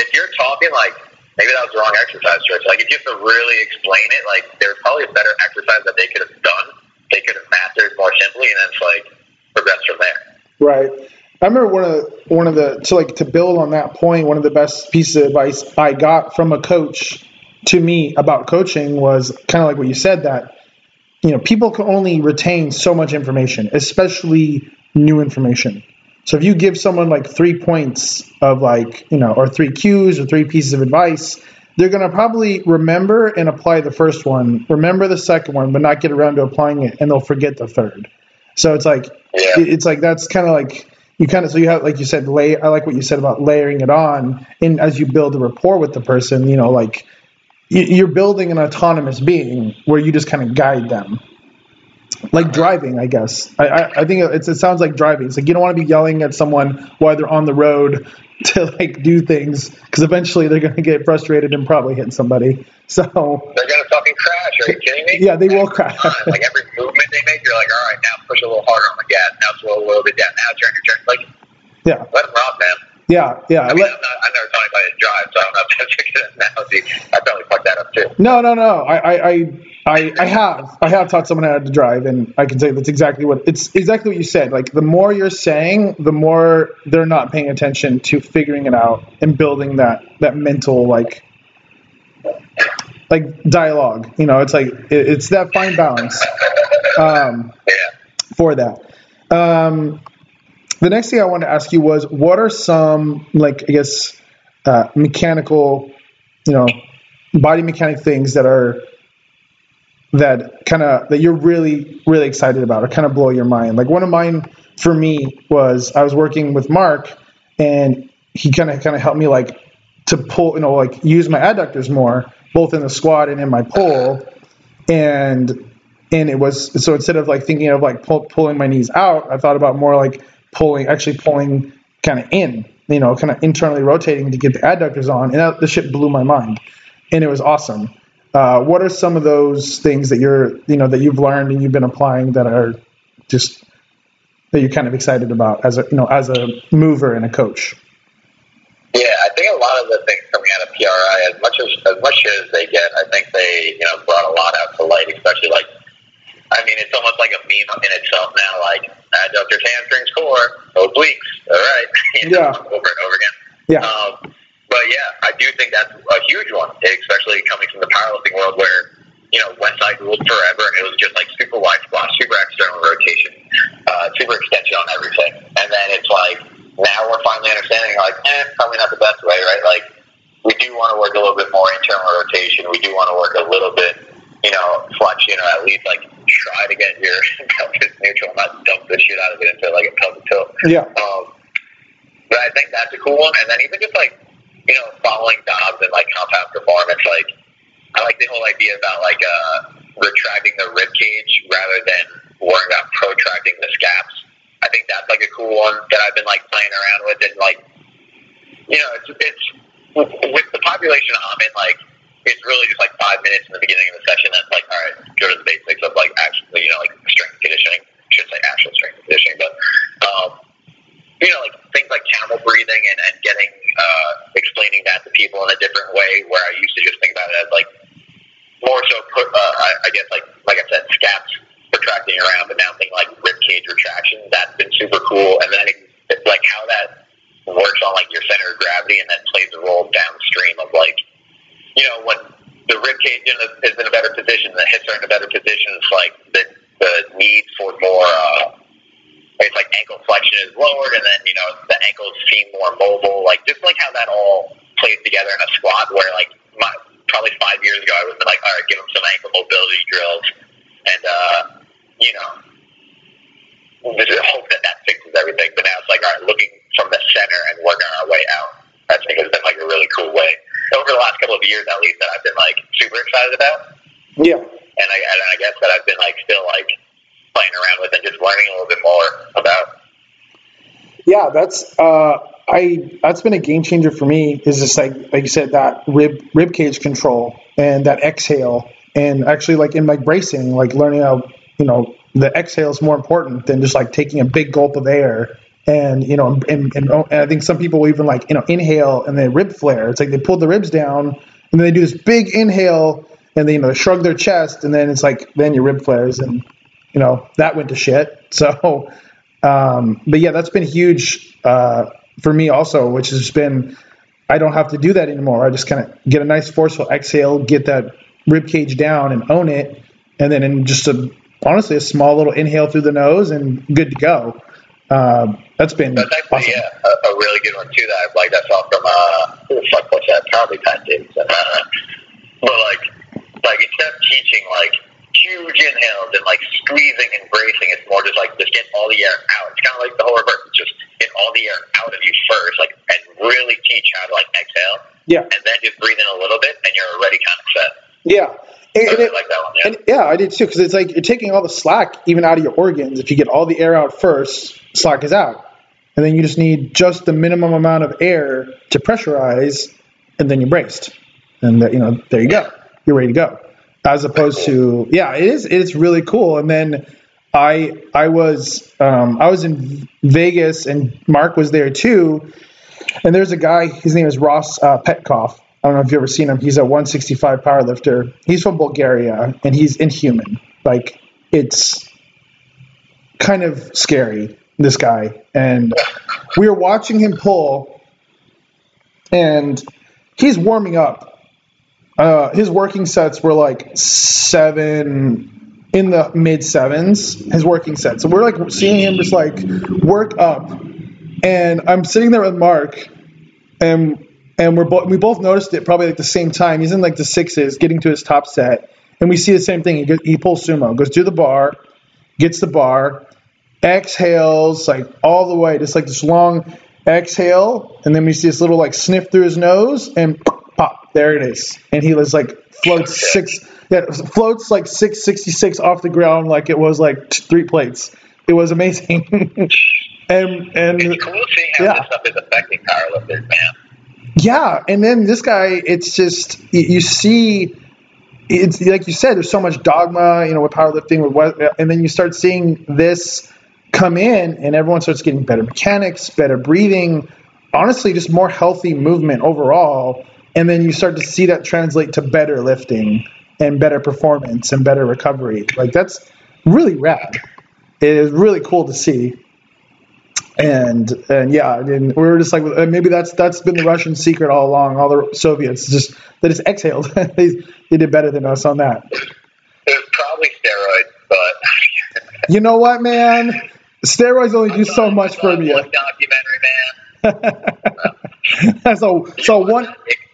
if you're talking like maybe that was the wrong exercise choice, like if you have to really explain it, like there's probably a better exercise that they could have done, they could have mastered more simply, and then it's like progress from there. Right. I remember one of the, one of the to like to build on that point. One of the best pieces of advice I got from a coach to me about coaching was kind of like what you said that you know people can only retain so much information, especially new information. So if you give someone like three points of like you know or three cues or three pieces of advice, they're going to probably remember and apply the first one, remember the second one, but not get around to applying it, and they'll forget the third. So it's like Yeah. it's like that's kind of like you kind of so you have like you said lay I like what you said about layering it on and as you build a rapport with the person you know like you- you're building an autonomous being where you just kind of guide them like driving I guess I, I, I think it's, it sounds like driving it's like you don't want to be yelling at someone while they're on the road to like do things because eventually they're going to get frustrated and probably hit somebody so They're gonna fucking crash. Are you kidding me? Yeah, they will crash. Like every movement they make, you're like, all right, now push a little harder on the gas. Now slow a little bit down. Now turn your turn. Like yeah let them rock, man. Yeah, yeah. I mean, I'm not, I've never taught anybody to drive, so I don't know if that's a good analogy. I probably fucked that up too. No, no, no. I, I, I, I, I have, I have taught someone how to drive, and I can say that's exactly what it's exactly what you said. Like the more you're saying, the more they're not paying attention to figuring it out and building that that mental like like dialogue. You know, it's like it, it's that fine balance um, Yeah. For that. Um, the next thing I wanted to ask you was, what are some like I guess uh, mechanical, you know, body mechanic things that are that kind of that you're really really excited about or kind of blow your mind. Like one of mine for me was I was working with Mark and he kind of kind of helped me like to pull you know like use my adductors more both in the squat and in my pull and and it was so instead of like thinking of like pull, pulling my knees out I thought about more like pulling actually pulling kind of in you know kind of internally rotating to get the adductors on and that, the shit blew my mind and it was awesome uh, what are some of those things that you're you know that you've learned and you've been applying that are just that you're kind of excited about as a you know as a mover and a coach Yeah, I think a lot of the things coming out of PRI, as much as as much as they get, I think they you know brought a lot out to light. Especially like, I mean, it's almost like a meme in itself now. Like adductors, hamstrings, core, obliques. All right, you know, Yeah. over and over again. yeah Um, but yeah, I do think that's a huge one, especially coming from the powerlifting world where, you know, Westside ruled forever and it was just like super wide squat, super external rotation, uh, super extension on everything. And then it's like, now we're finally understanding, like, eh, probably not the best way, right? Like, we do want to work a little bit more internal rotation. We do want to work a little bit, you know, flexion or at least like try to get your pelvis neutral, not dump the shit out of it into like a pelvic tilt. yeah Um, but I think that's a cool one. And then even just like, you know, following Dobbs and like compound performance, like I like the whole idea about like uh, retracting the rib cage rather than worrying about protracting the scaps. I think that's like a cool one that I've been like playing around with and like, you know, it's it's with, with the population I'm in, like it's really just like five minutes in the beginning of the session. That's like, all right, go to the basics of like actually, you know, like strength conditioning. I should say actual strength conditioning, but um, you know, like things like camel breathing and, and getting uh, explaining that to people in a different way. Where I used to just think about it as like more so put, uh, I, I guess like like I said, scaps protracting around, but now thinking like rib cage retraction. That's been super cool, and then it's like how that works on like your center of gravity, and then plays a role downstream of like you know when the in a, is in a better position, the hips are in a better position. It's like the the need for more. Uh, it's like ankle flexion is lowered, and then you know the ankles seem more mobile. Like just like how that all plays together in a squat, where like my, probably five years ago I been like, all right, give them some ankle mobility drills, and uh, you know, just hope that that fixes everything. But now it's like, all right, looking from the center and working our way out. I think has been like a really cool way over the last couple of years, at least, that I've been like super excited about yeah and I, and I guess that I've been like still like playing around with and just learning a little bit more about. Yeah, that's uh, I that's been a game changer for me. Is just like like you said that rib rib cage control and that exhale, and actually like in like bracing, like learning how you know the exhale is more important than just like taking a big gulp of air. And you know, and, and, and I think some people even like you know inhale and then rib flare. It's like they pull the ribs down and then they do this big inhale and they you know shrug their chest and then it's like then your rib flares and you know that went to shit. So um, but yeah, that's been huge uh, for me also, which has been I don't have to do that anymore. I just kind of get a nice forceful exhale, get that rib cage down, and own it, and then in just a honestly a small little inhale through the nose and good to go. Uh, that's been That's actually awesome. yeah, a, a really good one too. That I like. I saw from uh, the fuck what's that? Probably Pat Davidson. Uh, but like, like instead of teaching like huge inhales and like squeezing and bracing, it's more just like just get all the air out. It's kind of like the whole reverse. It's just get all the air out of you first, like, and really teach how to like exhale, Yeah, and then just breathe in a little bit, and you're already kind of set. yeah. And, and really it, like that one. Yeah. And yeah, I did too, because it's like you're taking all the slack even out of your organs. If you get all the air out first, slack is out, and then you just need just the minimum amount of air to pressurize, and then you're braced, and that, you know there you go, you're ready to go. As opposed to yeah, it is it's really cool. And then I I was um, I was in Vegas, and Mark was there too, And there's a guy, his name is Ross uh, Petkov. I don't know if you've ever seen him. He's a 165 powerlifter. He's from Bulgaria and he's inhuman. Like, it's kind of scary, this guy. And we were watching him pull, and he's warming up. Uh, his working sets were like seven in the mid sevens. His working sets. So we're like seeing him just like work up, and I'm sitting there with Mark, and and we're both we both noticed it probably like the same time. He's in like the sixes, getting to his top set, and we see the same thing. He, he pulls sumo, goes to the bar, gets the bar, exhales like all the way, just like this long exhale, and then we see this little like sniff through his nose, and pop, there it is, and he was like floats six, yeah, floats like six sixty six off the ground like it was like three plates. It was amazing, and and It's cool seeing how Yeah. this stuff is affecting powerlifters, man. Yeah, and then this guy, it's just you, you see, it's like you said, there's so much dogma, you know, with powerlifting, with what, and then you start seeing this come in, and everyone starts getting better mechanics, better breathing, honestly, just more healthy movement overall, and then you start to see that translate to better lifting and better performance and better recovery. Like that's really rad. It is really cool to see and and yeah, and we were just like uh, maybe that's that's been the Russian secret all along. All the Soviets just they just exhaled. they, they did better than us on that. It was probably steroids, but You know what, man? Steroids only do so much for One you. documentary, man. so so one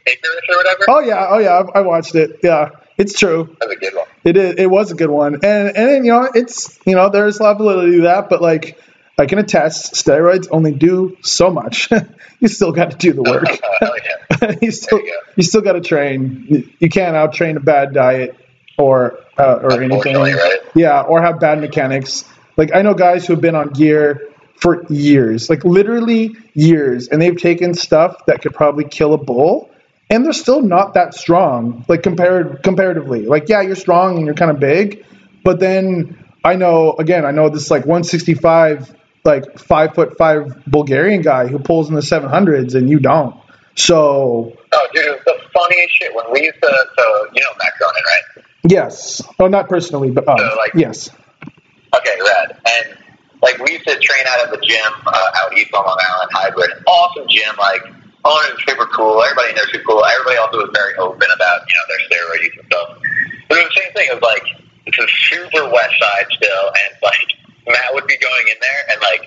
Ignorance or whatever. oh yeah oh yeah I, I watched it. Yeah, it's true. That's a good one. It is. It was a good one, and and then, you know it's you know there's a lot of validity to that, but like I can attest, steroids only do so much. you still got to do the work. Hell yeah. you still you you, still got to train. You, you can't out train a bad diet or uh, or anything. Right? Yeah, or have bad mechanics. Like I know guys who've been on gear for years, like literally years, and they've taken stuff that could probably kill a bull, and they're still not that strong. Like compared comparatively, like yeah, you're strong and you're kind of big, but then I know again, I know this like 165, like five foot five Bulgarian guy who pulls in the 700s, and you don't. So Oh, dude, it was the funniest shit when we used to. So you know Matt Cronin, right? yes, oh not personally, but um, So, like- yes, Okay, rad. And like we used to train out of the gym uh, out east on Long Island, hybrid. Awesome gym. Like owner was super cool. Everybody in there super cool. Everybody also was very open about you know their steroid use and stuff. But it was the same thing. It was like it's a super west side still, and like Matt would be going in there and like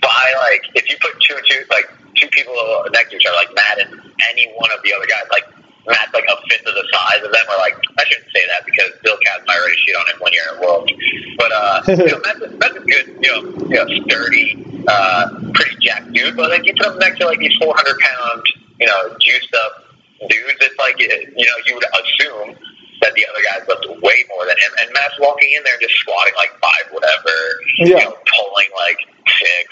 by like if you put two two like two people next to each other, like Matt and any one of the other guys, like Matt's like a fifth of the size of them, or like I shouldn't say that because Bill Kaz might already shit on him one year in a world. But uh, you know, Matt's, a, Matt's a good, you know, you know sturdy, uh, pretty jacked dude. But like you put him next to like these four hundred pound, you know, juiced up dudes, it's like you know you would assume that the other guys lift way more than him, and Matt's walking in there just squatting like five whatever, you know, pulling like six,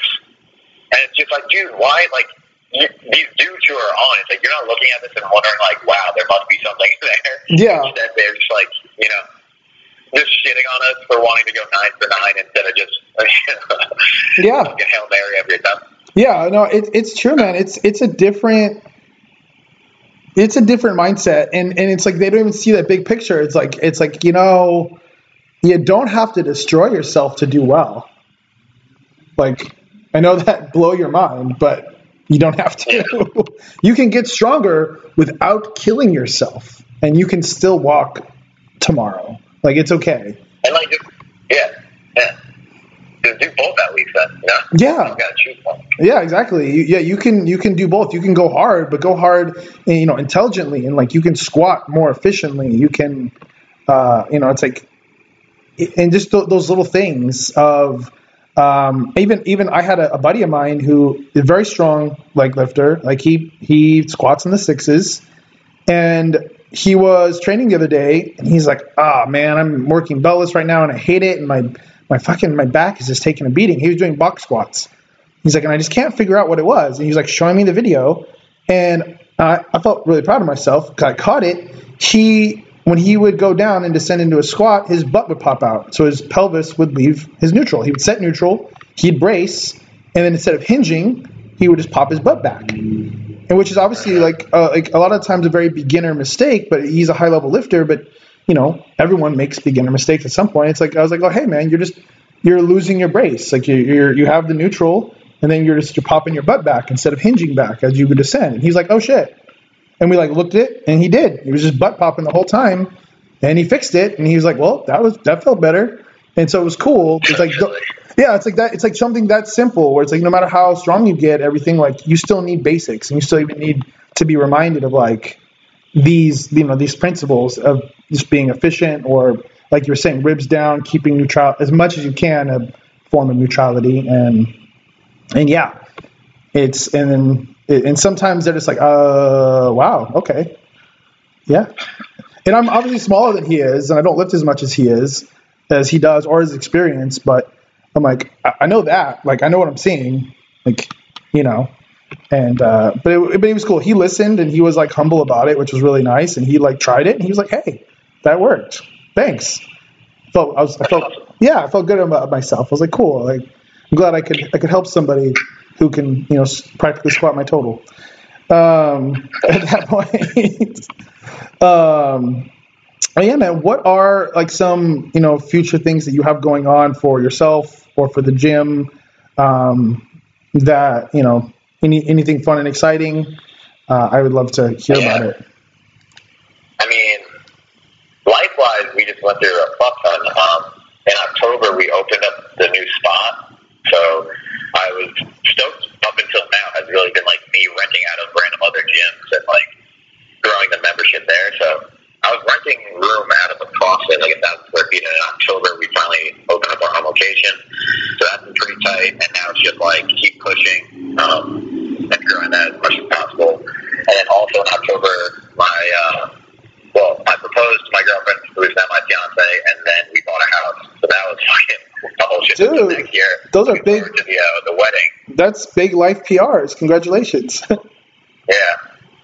and it's just like, dude, why like you, these dudes who are on, it's like you're not looking at this and wondering like, wow, there must be something there. Yeah. Instead, they're just like, you know, just shitting on us for wanting to go nine for nine instead of just Yeah. fucking hail mary every time. Yeah, no, it, it's true, man. It's it's a different it's a different mindset, and and it's like they don't even see that big picture. It's like it's like you know, you don't have to destroy yourself to do well. Like I know that blow your mind, but you don't have to. you can get stronger without killing yourself, and you can still walk tomorrow. Like it's okay. And like, yeah, yeah. Just do both at least then, you? Yeah. Gotta choose one. Yeah, exactly. You, yeah, you can you can do both. You can go hard, but go hard, and, you know, intelligently, and like you can squat more efficiently. You can, uh, you know, it's like, and just th- those little things of, um, even even I had a, a buddy of mine who is very strong leg lifter. Like he he squats in the sixes, and he was training the other day, and he's like, "Ah, man, I'm working beltless right now, and I hate it, and my my fucking my back is just taking a beating." He was doing box squats. He's like, and I just can't figure out what it was. And he's like showing me the video, and I, I felt really proud of myself. 'cause I caught it. He when he would go down and descend into a squat, his butt would pop out, so his pelvis would leave his neutral. He would set neutral, he'd brace, and then instead of hinging, he would just pop his butt back, and which is obviously like uh, like a lot of times a very beginner mistake. But he's a high level lifter, but you know everyone makes beginner mistakes at some point. It's like I was like, oh hey man, you're just you're losing your brace. Like you you're you have the neutral, and then you're just you're popping your butt back instead of hinging back as you would descend. And he's like, oh shit. And we like looked at it, and he did. He was just butt popping the whole time, and he fixed it. And he was like, "Well, that was that felt better." And so it was cool. It's like, yeah, it's like that. It's like something that simple where it's like no matter how strong you get, everything like you still need basics, and you still even need to be reminded of like these, you know, these principles of just being efficient or like you were saying, ribs down, keeping neutral as much as you can, a form of neutrality, and and yeah, it's and then and sometimes they're just like, uh, wow, okay, yeah. And I'm obviously smaller than he is, and I don't lift as much as he is, as he does, or his experience. But I'm like, I, I know that, like, I know what I'm seeing, like, you know. And uh, but it, but he was cool. He listened and he was like humble about it, which was really nice. And he like tried it, and he was like, hey, that worked. Thanks. Felt I was I felt yeah, I felt good about myself. I was like, cool. Like I'm glad I could I could help somebody who can you know practically squat my total. Um, at that point, um, yeah, man. What are like some you know future things that you have going on for yourself or for the gym? Um, that you know any anything fun and exciting? Uh, I would love to hear yeah. about it. I mean, likewise, we just went through a fuck ton. Um, in October, we opened up the new spot, so I was stoked up until now has really been like me renting out of random other gyms and like growing the membership there. So I was renting room out of a CrossFit, like a thousand square feet, and in October we finally opened up our home location. So that's been pretty tight, and now it's just like keep pushing um, and growing that as much as possible. And then also in October, my uh, well, I proposed to my girlfriend, who is now my fiance, and then we bought a house. So that was fucking a whole shit Dude, next year. Those are big. To the, uh, the wedding. That's big life PRs. Congratulations. yeah,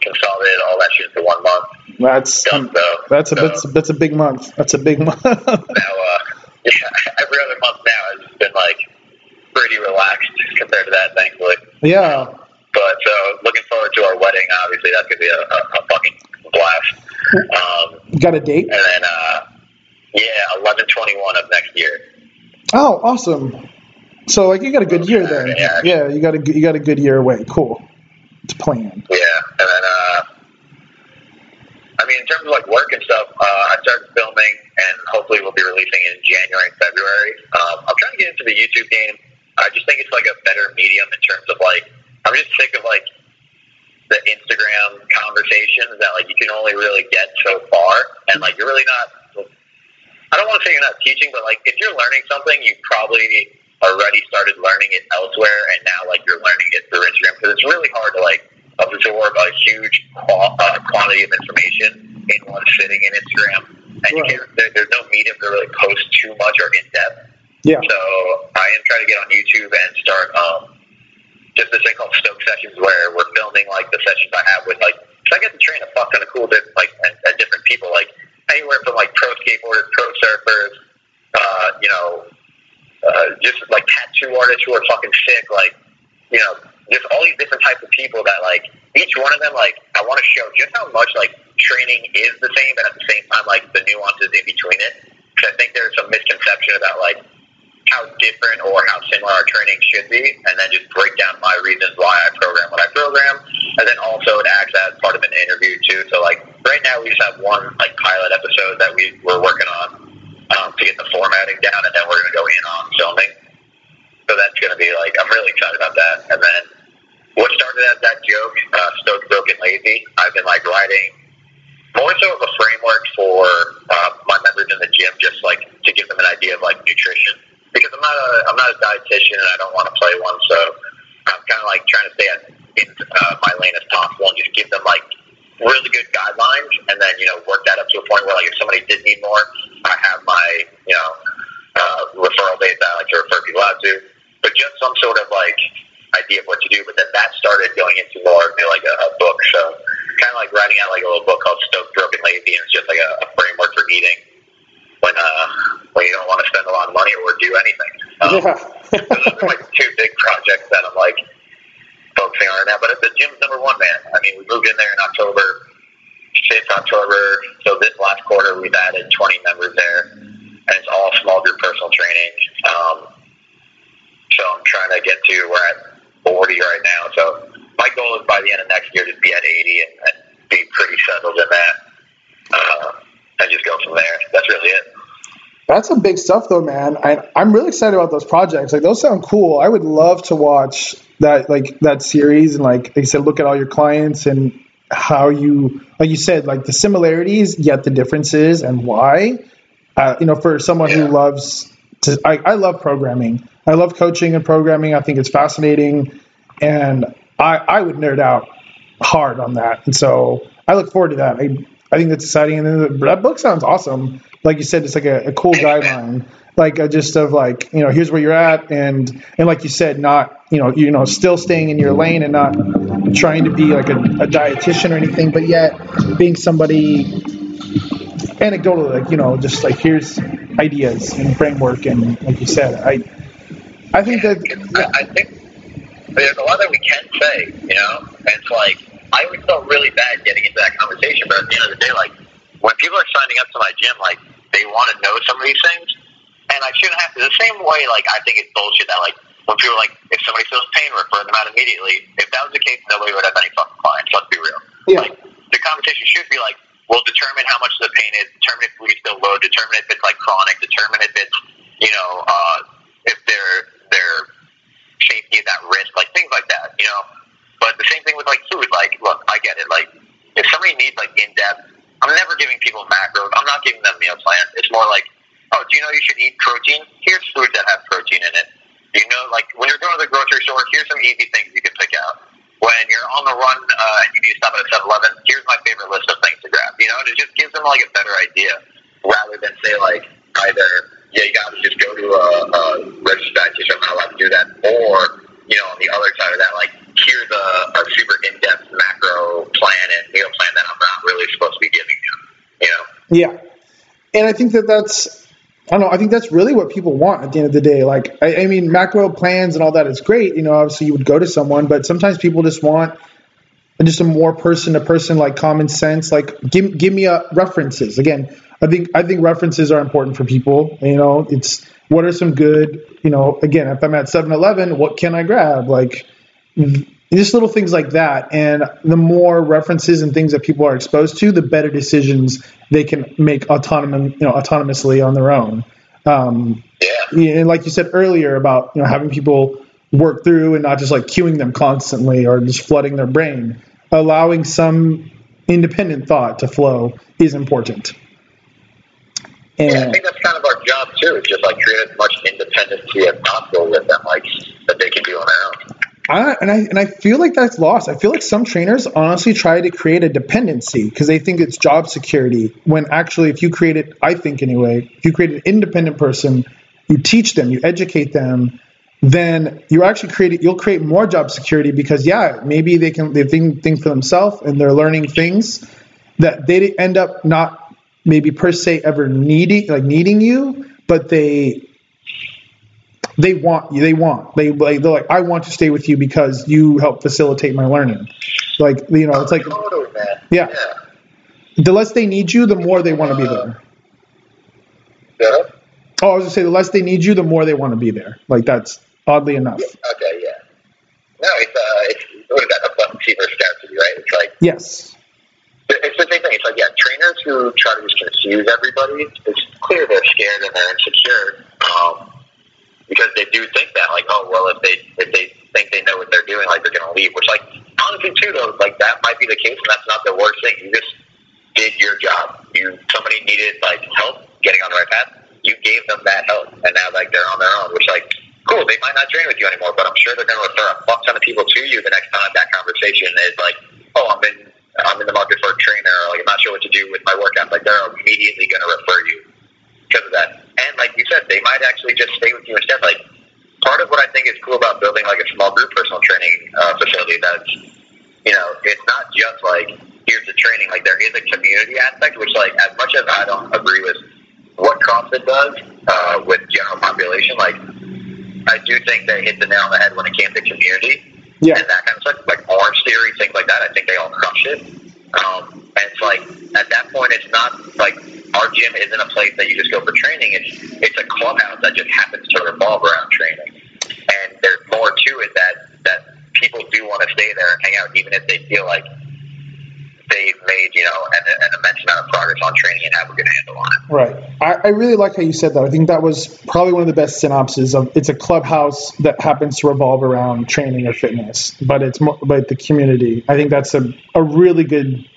consolidated all that shit into one month. That's Done, so, that's a so, that's, that's a big month. That's a big month. now, uh, yeah, every other month now has been like pretty relaxed compared to that, thankfully. Yeah. But so looking forward to our wedding. Obviously, that's gonna be a, a, a blast. Um, you got a date? And then, uh, yeah, eleven twenty one of next year. Oh, awesome! So like you got a good year then. Yeah. yeah, you got a you got a good year away. Cool. It's planned. Yeah, and then uh, I mean, in terms of like work and stuff, uh, I started filming, and hopefully we'll be releasing in January and February. Um, I'm trying to get into the YouTube game. I just think it's like a better medium in terms of like I'm just sick of like the Instagram conversations that like you can only really get so far, and like you're really not. I don't want to say you're not teaching, but like if you're learning something, you probably already started learning it elsewhere, and now like you're learning it through Instagram because it's really hard to like absorb a huge qual- uh, quantity of information in one sitting in Instagram, and right. you can't. There, there's no medium to really post too much or in depth. Yeah. So I am trying to get on YouTube and start um, just this thing called Stoke Sessions where we're filming like the sessions I have with like. So I get to train a fuck ton of cool different like and, and different people like anywhere from like pro skateboarders, pro surfers, uh, you know, uh, just like tattoo artists who are fucking sick, like you know, just all these different types of people that like each one of them like I want to show just how much like training is the same, but at the same time like the nuances in between it. Because I think there's some misconception about like how different or how similar our training should be, and then just break down my reasons why I program what I program, and then also it acts as part of an interview too. So like right now we just have one like pilot episode that we we're working on um, to get the formatting down, and then we're gonna go in on filming. So that's gonna be like I'm really excited about that. And then what started as that joke, uh, stoked, broken, lazy. I've been like writing more so of a framework for uh, my members in the gym, just like to give them an idea of like nutrition not a I'm not a dietitian and I don't want to play one, so I'm kind of like trying to stay in uh, my lane as possible and just give them like really good guidelines, and then you know work that up to a point where like if somebody did need more, I have my you know uh, referral base that I like to refer people out to, but just some sort of like idea of what to do. But then that started going into more of like a, a book, so kind of like writing out like a little book called Stoked Broken Lazy, and it's just like a, a framework for eating when uh, when you don't want to spend a lot of money or do anything. Um, yeah. those are like two big projects that I'm like focusing on it now. But the gym's number one, man. I mean, we moved in there in October, 6th October. So this last quarter, we've added 20 members there, and it's all small group personal training. Um, so I'm trying to get to we're at 40 right now. So my goal is by the end of next year to be at 80 and, and be pretty settled in that, uh, and just go from there. That's really it. That's some big stuff, though, man. I, I'm really excited about those projects. Like those sound cool. I would love to watch that, like that series, and like, like you said, look at all your clients and how you, like you said, like the similarities yet the differences and why. Uh, you know, for someone Yeah. who loves to, I, I love programming. I love coaching and programming. I think it's fascinating, and I, I would nerd out hard on that. And so I look forward to that. I, I think that's exciting. And then the, that book sounds awesome. Like you said, it's like a, a cool guideline, like a, just of like you know here's where you're at, and and like you said, not you know you know still staying in your lane and not trying to be like a, a dietitian or anything, but yet being somebody anecdotal, like you know, just like here's ideas and framework, and like you said, I I think that I, I think there's a lot that we can say, you know, and it's like I always felt really bad getting into that conversation, but at the end of the day, like when people are signing up to my gym, like they want to know some of these things, and I shouldn't have to. The same way, like I think it's bullshit that like when people are like, if somebody feels pain, refer them out immediately. If that was the case, nobody would have any fucking clients. Let's be real. Yeah. Like the conversation should be like, we'll determine how much the pain is, determine if we still load, determine if it's like chronic, determine if it's you know uh, if they're they're safety is at risk, like things like that, you know. But the same thing with like food. Like, look, I get it. Like, if somebody needs like in depth, I'm never giving people macros. I'm not giving them meal plans. It's more like, oh, do you know you should eat protein? Here's foods that have protein in it. You know, like when you're going to the grocery store, here's some easy things you can pick out. When you're on the run uh, and you need to stop at a 7-Eleven, here's my favorite list of things to grab. You know, and it just gives them like a better idea rather than say like either yeah, you got to just go to a, a registered dietitian. I'm not allowed to do that, or you know, on the other side of that, like here's a, a super in-depth macro plan and meal plan that I'm not really supposed to be giving you. You know, Yeah. And I think that that's, I don't know, I think that's really what people want at the end of the day. Like, I, I mean, macro plans and all that is great. You know, obviously you would go to someone, but sometimes people just want just a more person to person, like common sense. Like, give, give me a references. Again, I think, I think references are important for people. You know, it's what are some good, you know, again, if I'm at 7 Eleven, what can I grab? Like, just little things like that. And the more references and things that people are exposed to the better decisions they can make autonomous you know autonomously on their own. Um, yeah, and like you said earlier about you know having people work through and not just like cueing them constantly or just flooding their brain. Allowing some independent thought to flow is important. And think that's kind of our job too. Just like create as much independency as possible with them, like that they can do on their own. I, and I and I feel like that's lost. I feel like some trainers honestly try to create a dependency because they think it's job security. When actually, if you create it, I think anyway, if you create an independent person, you teach them, you educate them, then you actually create you'll create more job security because yeah, maybe they can they think think for themselves and they're learning things that they end up not maybe per se ever needing like needing you, but they they want you. They want they like they're like I want to stay with you because you help facilitate my learning. Like you know, it's like. Yeah. the less they need you, the more they want to be there. Yeah. Oh, I was gonna say the less they need you, the more they want to be there. Like that's oddly enough. Okay, yeah. No, it's uh, it's what is that? Abundance versus scarcity, right? It's like Yes. it's the same thing. It's like yeah, trainers who try to just confuse everybody. It's clear they're scared and they're insecure um, because they do think that like, oh well, if they if they think they know what they're doing, like they're gonna leave. Which like honestly too though, like that might be the case, and that's not the worst thing. You just did your job. You somebody needed like help getting on the right path. You gave them that help, and now like they're on their own. Which like cool, they might not train with you anymore, but I'm sure they're gonna refer a fuck ton of people to you the next time that conversation is like, oh, I'm in I'm in the market for a trainer, like I'm not sure what to do with my workout. Like they're immediately gonna refer you because of that. And like you said, they might actually just stay with you instead. Like part of what I think is cool about building like a small group personal training uh, facility that's you know, it's not just like here's the training. Like there is a community aspect, which like as much as I don't agree with what CrossFit does uh, with general population, like I do think they hit the nail on the head when it came to community. Yeah. and that kind of stuff, like Orange Theory, things like that. I think they all crush it. Um, and it's like at that point, it's not like our gym isn't a place that you just go for training. It's it's a clubhouse that just happens to revolve around training. And there's more to it that that people do want to stay there and hang out, even if they feel like they've made you know an, an immense amount of progress on training and have a good handle on it. Right. I, I really like how you said that. I think that was probably one of the best synopses of it's a clubhouse that happens to revolve around training or fitness, but it's more but the community. I think that's a, a really good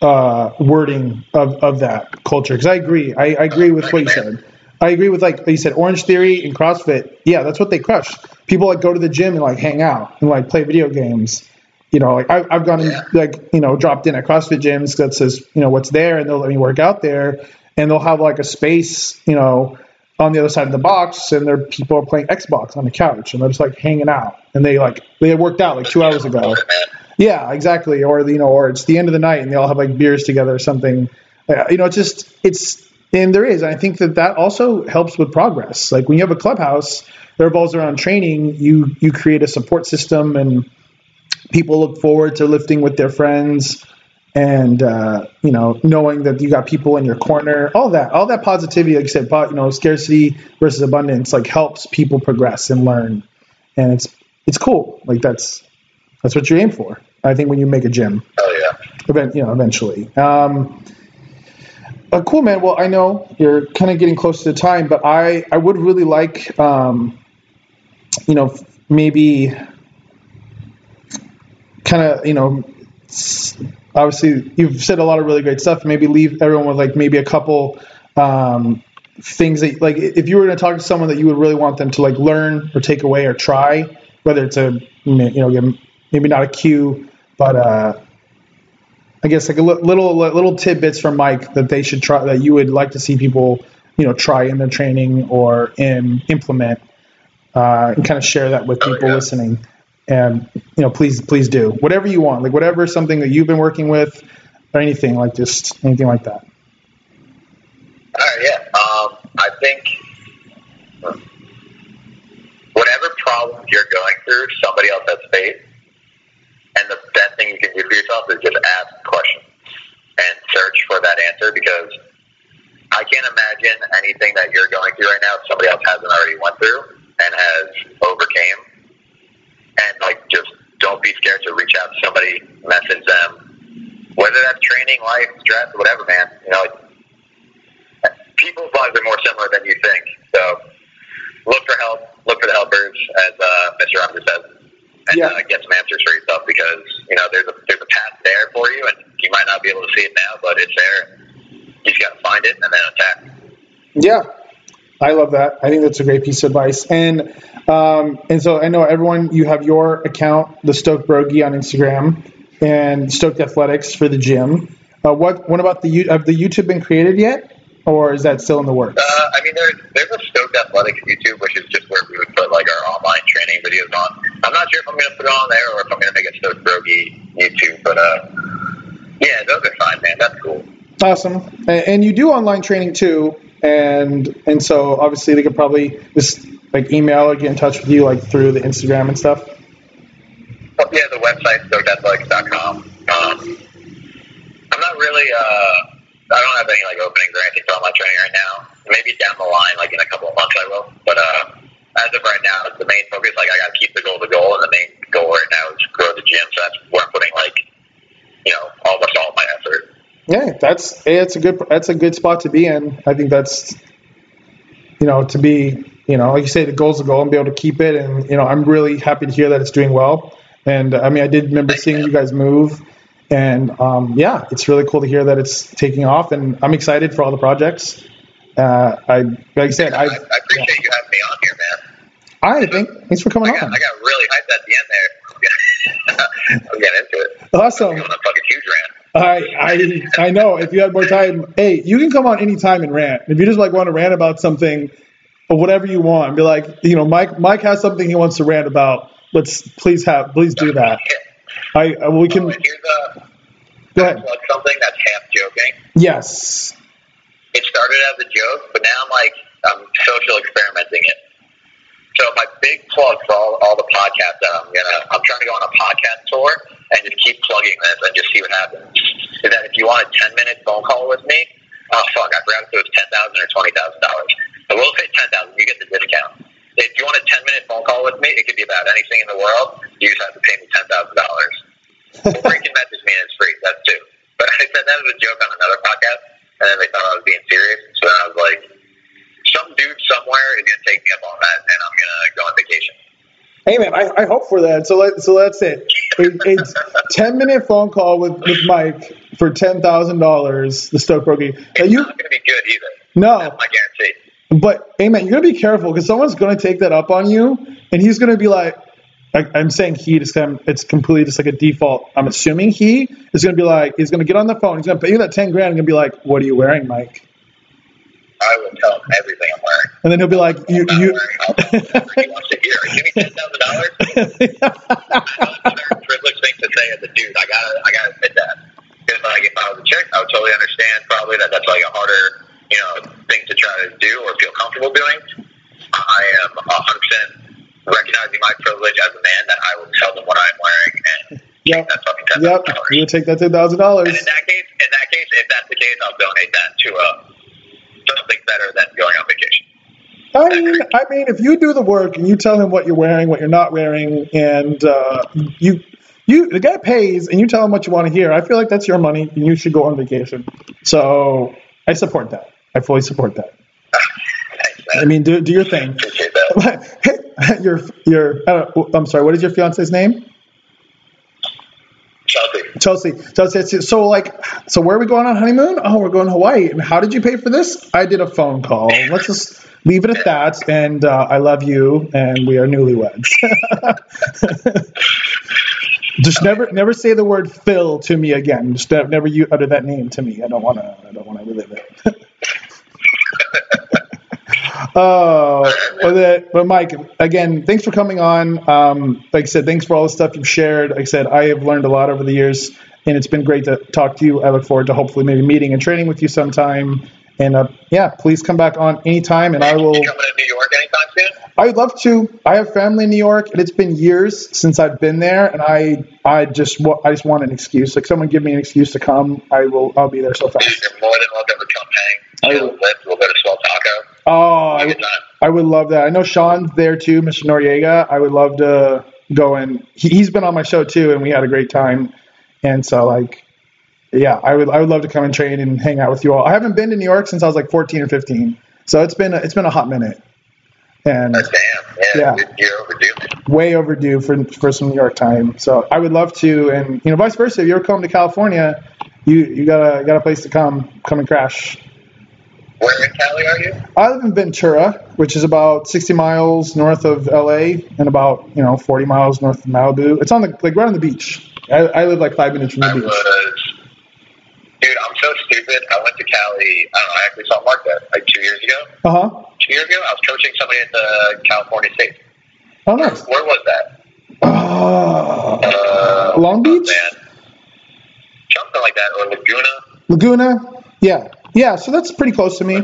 uh, wording of, of that culture. Because I agree. I, I agree with what you said. I agree with like you said, Orange Theory and CrossFit. Yeah, that's what they crush. People like go to the gym and like hang out and like play video games. You know, like I, I've gone and like you know dropped in at CrossFit gyms that says you know what's there, and they'll let me work out there, and they'll have like a space you know on the other side of the box, and there people are playing Xbox on the couch, and they're just like hanging out, and they like they had worked out like two hours ago. Yeah, exactly. Or you know, or it's the end of the night and they all have like beers together or something. Uh, you know, it's just it's and there is. I think that that also helps with progress. Like when you have a clubhouse that revolves around training, you you create a support system and people look forward to lifting with their friends and uh, you know knowing that you got people in your corner. All that all that positivity like you said but you know scarcity versus abundance like helps people progress and learn. And it's it's cool. Like that's that's what you aim for i think when you make a gym. Oh yeah. event you know eventually. Um uh, cool man. Well i know you're kind of getting close to the time but i i would really like um you know maybe kind of you know obviously you've said a lot of really great stuff maybe leave everyone with like maybe a couple um things that like if you were going to talk to someone that you would really want them to like learn or take away or try whether it's a you know maybe not a cue but uh I guess like a little little tidbits from Mike that they should try that you would like to see people you know try in their training or in implement uh, and kind of share that with Oh, people yeah. listening. And you know, please please do whatever you want, like whatever something that you've been working with or anything like just anything like that. All right, yeah. Um, I think whatever problems you're going through, somebody else has faced, and the best thing you can do for yourself is just ask questions and search for that answer because I can't imagine anything that you're going through right now somebody else hasn't already went through and has overcame. And like, just don't be scared to reach out to somebody, message them, whether that's training, life, stress, whatever, man. You know, like, people's lives are more similar than you think. So look for help, look for the helpers, as uh, Mr. Rogers says, and Yeah. uh, get some answers for yourself because you know there's a there's a path there for you, and you might not be able to see it now, but it's there. You just got to find it and then attack. Yeah, I love that. I think that's a great piece of advice. And um, and so I know everyone. You have your account, the Stoke Brogi on Instagram, and Stoked Athletics for the gym. Uh, what what about the have the YouTube been created yet, or is that still in the works? Uh, I mean, there's there's a Stoked Athletics YouTube, which is just where we would put like our online training videos on. I'm not sure if I'm going to put it on there or if I'm going to make a Stoked Brogi YouTube, but uh, yeah, those are fine, man. That's cool. Awesome. And you do online training too, and and so obviously they could probably just like email or get in touch with you like through the Instagram and stuff. Oh, yeah, the website stokedathletics.com. Um, I'm not really. Uh, I don't have any like openings or anything for training right now. Maybe down the line, like in a couple of months, I will. But uh, as of right now, the main focus, like I got to keep the goal the goal, and the main goal right now is grow the gym. So that's where I'm putting like, you know, almost all of my effort. Yeah, that's it's a good that's a good spot to be in. I think that's you know to be you know like you say the goal's the goal and be able to keep it and you know I'm really happy to hear that it's doing well. And I mean I did remember seeing you guys move, and um, yeah, it's really cool to hear that it's taking off. And I'm excited for all the projects. Uh, I like I said I, I I appreciate you having me on here, man. I think thanks for coming I got, on. I got really hyped at the end there. I'm getting into it. Awesome. I'm on a fucking huge rant. I I I know. If you had more time, hey, you can come on anytime and rant. If you just like want to rant about something or whatever you want, be like, you know, Mike Mike has something he wants to rant about. Let's please have please do that. I we Oh, can here's a go ahead. like something that's half joking. Yes. It started as a joke, but now I'm like I'm social experimenting it. So my big plug for all, all the podcasts that I'm gonna. I'm trying to go on a podcast tour and just keep plugging this and just see what happens. Is that if you want a 10 minute phone call with me? Oh fuck, I forgot if it was ten thousand or twenty thousand dollars. I will say ten thousand. You get the discount. If you want a 10 minute phone call with me, it could be about anything in the world. You just have to pay me ten thousand dollars. Or you can message me and it's free. That's two. But I said that as a joke on another podcast, and then they thought I was being serious. So then I was like, some dude somewhere is gonna take me up on that, and I'm gonna go on vacation. Hey man, I, I hope for that. So let so that's it. it it's ten minute phone call with, with Mike for ten thousand dollars. The Stoke Brogi. Now It's you not gonna be good either. no, That's my guarantee. but hey man, you're gonna be careful because someone's gonna take that up on you, and he's gonna be like, I, I'm saying he, just kind of- it's completely just like a default. I'm assuming he is gonna be like, he's gonna get on the phone, he's gonna pay you that ten grand, and gonna be like, what are you wearing, Mike? I will tell him everything. And then he'll be like, you you. wearing. I'll tell him whatever he wants to hear. Ten thousand dollars. Another privileged thing to say as a dude. I gotta, I gotta admit that. Because like, if I was a chick, I would totally understand probably that that's like a harder, you know, thing to try to do or feel comfortable doing. I am hundred percent recognizing my privilege as a man that I will tell them what I'm wearing and Yep. that fucking ten Yep, you'll take that ten thousand And dollars. in that case, in that case, if that's the case, I'll donate that to uh, something better than going on vacation. I mean, I mean, if you do the work and you tell him what you're wearing, what you're not wearing, and uh, you, you, the guy pays, and you tell him what you want to hear. I feel like that's your money, and you should go on vacation. So I support that. I fully support that. I mean, do do your thing. Appreciate that. Hey, your your. I don't, I'm sorry. What is your fiance's name? Chelsea. Chelsea. Chelsea. So like, so where are we going on honeymoon? Oh, we're going to Hawaii. And how did you pay for this? I did a phone call. Let's just leave it at that. And uh, I love you, and we are newlyweds. just never, never say the word Phil to me again. Just never you utter that name to me. I don't want to. I don't want to relive it. Oh, well, the, but Mike, again, thanks for coming on. Um, like I said, thanks for all the stuff you've shared. Like I said, I have learned a lot over the years, and it's been great to talk to you. I look forward to hopefully maybe meeting and training with you sometime. And uh, yeah, please come back on anytime, and I will. You coming to New York anytime soon? I would love to. I have family in New York, and it's been years since I've been there, and I, I just, wa- I just want an excuse. Like someone give me an excuse to come. I will. I'll be there so fast. You're more than welcome to come hang. I will. We'll go to Swell Taco. Oh, I. I would love that. I know Sean's there too, Mr. Noriega. I would love to go and he, he's been on my show too, and we had a great time. And so, like, yeah, I would I would love to come and train and hang out with you all. I haven't been to New York since I was like 14 or 15, so it's been a, it's been a hot minute, and Damn. Yeah. Yeah. You're, you're overdue. way overdue for for some New York time. So I would love to, and you know, vice versa. If you ever come to California, you you got a got a place to come come and crash. Where in Cali are you? I live in Ventura, which is about 60 miles north of LA and about you know 40 miles north of Malibu. It's on the like right on the beach. I, I live like five minutes from I the beach. was. Dude, I'm so stupid. I went to Cali. I don't know. I actually saw Mark there like two years ago. Uh huh. Two years ago, I was coaching somebody at the California State. Oh nice. Where was that? Uh, Uh, Long Beach, Man. Something like that, or Laguna. Laguna. Yeah, yeah. So that's pretty close to me.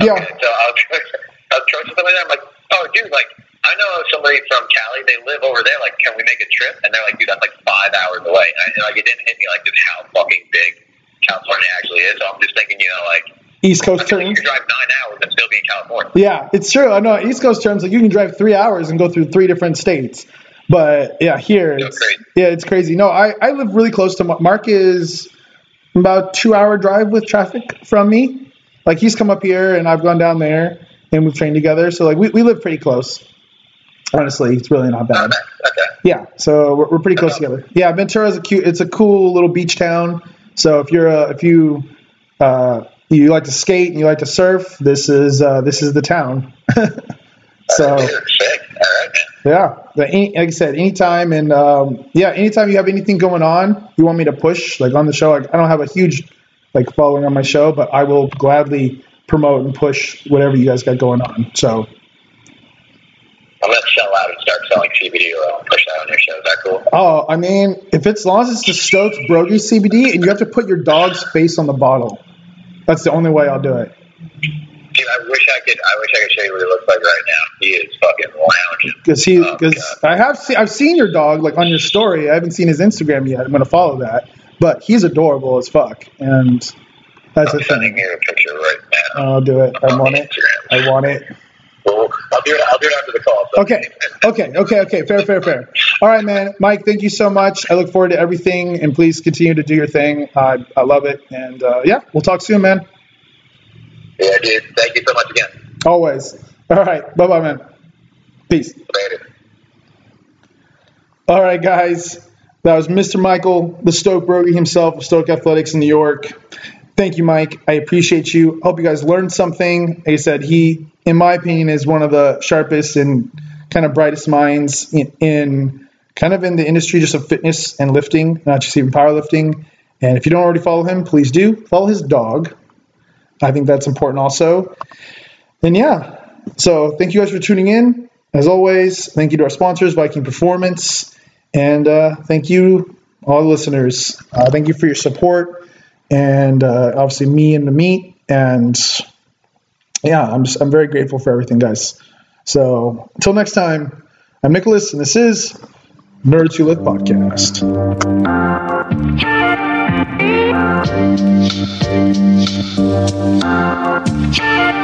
Yeah. So I was, I was coaching somebody there. I'm like, oh, dude, like, I know somebody from Cali. They live over there. Like, can we make a trip? And they're like, dude, that's like five hours away. And, I, and like, it didn't hit me like just how fucking big California actually is. So I'm just thinking, you know, like, East Coast like you terms. can drive nine hours and still be in California. Yeah, it's true. I know East Coast terms like you can drive three hours and go through three different states. But yeah, here it's crazy. yeah, it's crazy. No, I, I live really close to. Mark is about two hour drive with traffic from me. Like he's come up here and I've gone down there and we've trained together. So like we, we live pretty close. Honestly, it's really not bad. Okay. Yeah, so we're, we're pretty close together. Yeah, Ventura is a cute. It's a cool little beach town. So if you're a, if you uh, you like to skate and you like to surf, this is uh, this is the town. so Dude, sick. All right, man. Yeah, the, any, like I said, anytime and um, yeah, anytime you have anything going on, you want me to push like on the show. Like, I don't have a huge like following on my show, but I will gladly promote and push whatever you guys got going on. So I'm gonna sell out and start selling CBD oil and push that on your show. Is that cool? Oh, I mean, if it's as long as it's the Stokes Brogi CBD, and you have to put your dog's face on the bottle, that's the only way I'll do it. Wish I could. I wish I could show you what he looks like right now. He is fucking lounging. because he Oh, because I have seen I've seen your dog like on your story. I haven't seen his Instagram yet. I'm gonna follow that, but he's adorable as fuck, and that's I'm the sending thing. you a picture right now. I'll do it. I want it. I want it. Well, I'll do it. I'll do it after the call. So Okay. Okay. Okay. Okay. Fair. Fair. Fair. All right, man. Mike, thank you so much. I look forward to everything, and please continue to do your thing. I I love it, and uh, yeah, we'll talk soon, man. Yeah, dude. Thank you so much again. Always. All right. Bye, bye, man. Peace. Later. All right, guys. That was Mr. Michael, the Stoke Brogi himself of Stoke Athletics in New York. Thank you, Mike. I appreciate you. Hope you guys learned something. Like I said, he, in my opinion, is one of the sharpest and kind of brightest minds in, in kind of in the industry just of fitness and lifting, not just even powerlifting. And if you don't already follow him, please do. Follow his dog. I think that's important also. And yeah, so thank you guys for tuning in. As always, thank you to our sponsors, Viking Performance. And uh, thank you, all the listeners. Uh, thank you for your support, and uh, obviously me and the meet. And yeah, I'm just, I'm very grateful for everything, guys. So until next time, I'm Nicholas, and this is Nerds Who Lift podcast. Thank you.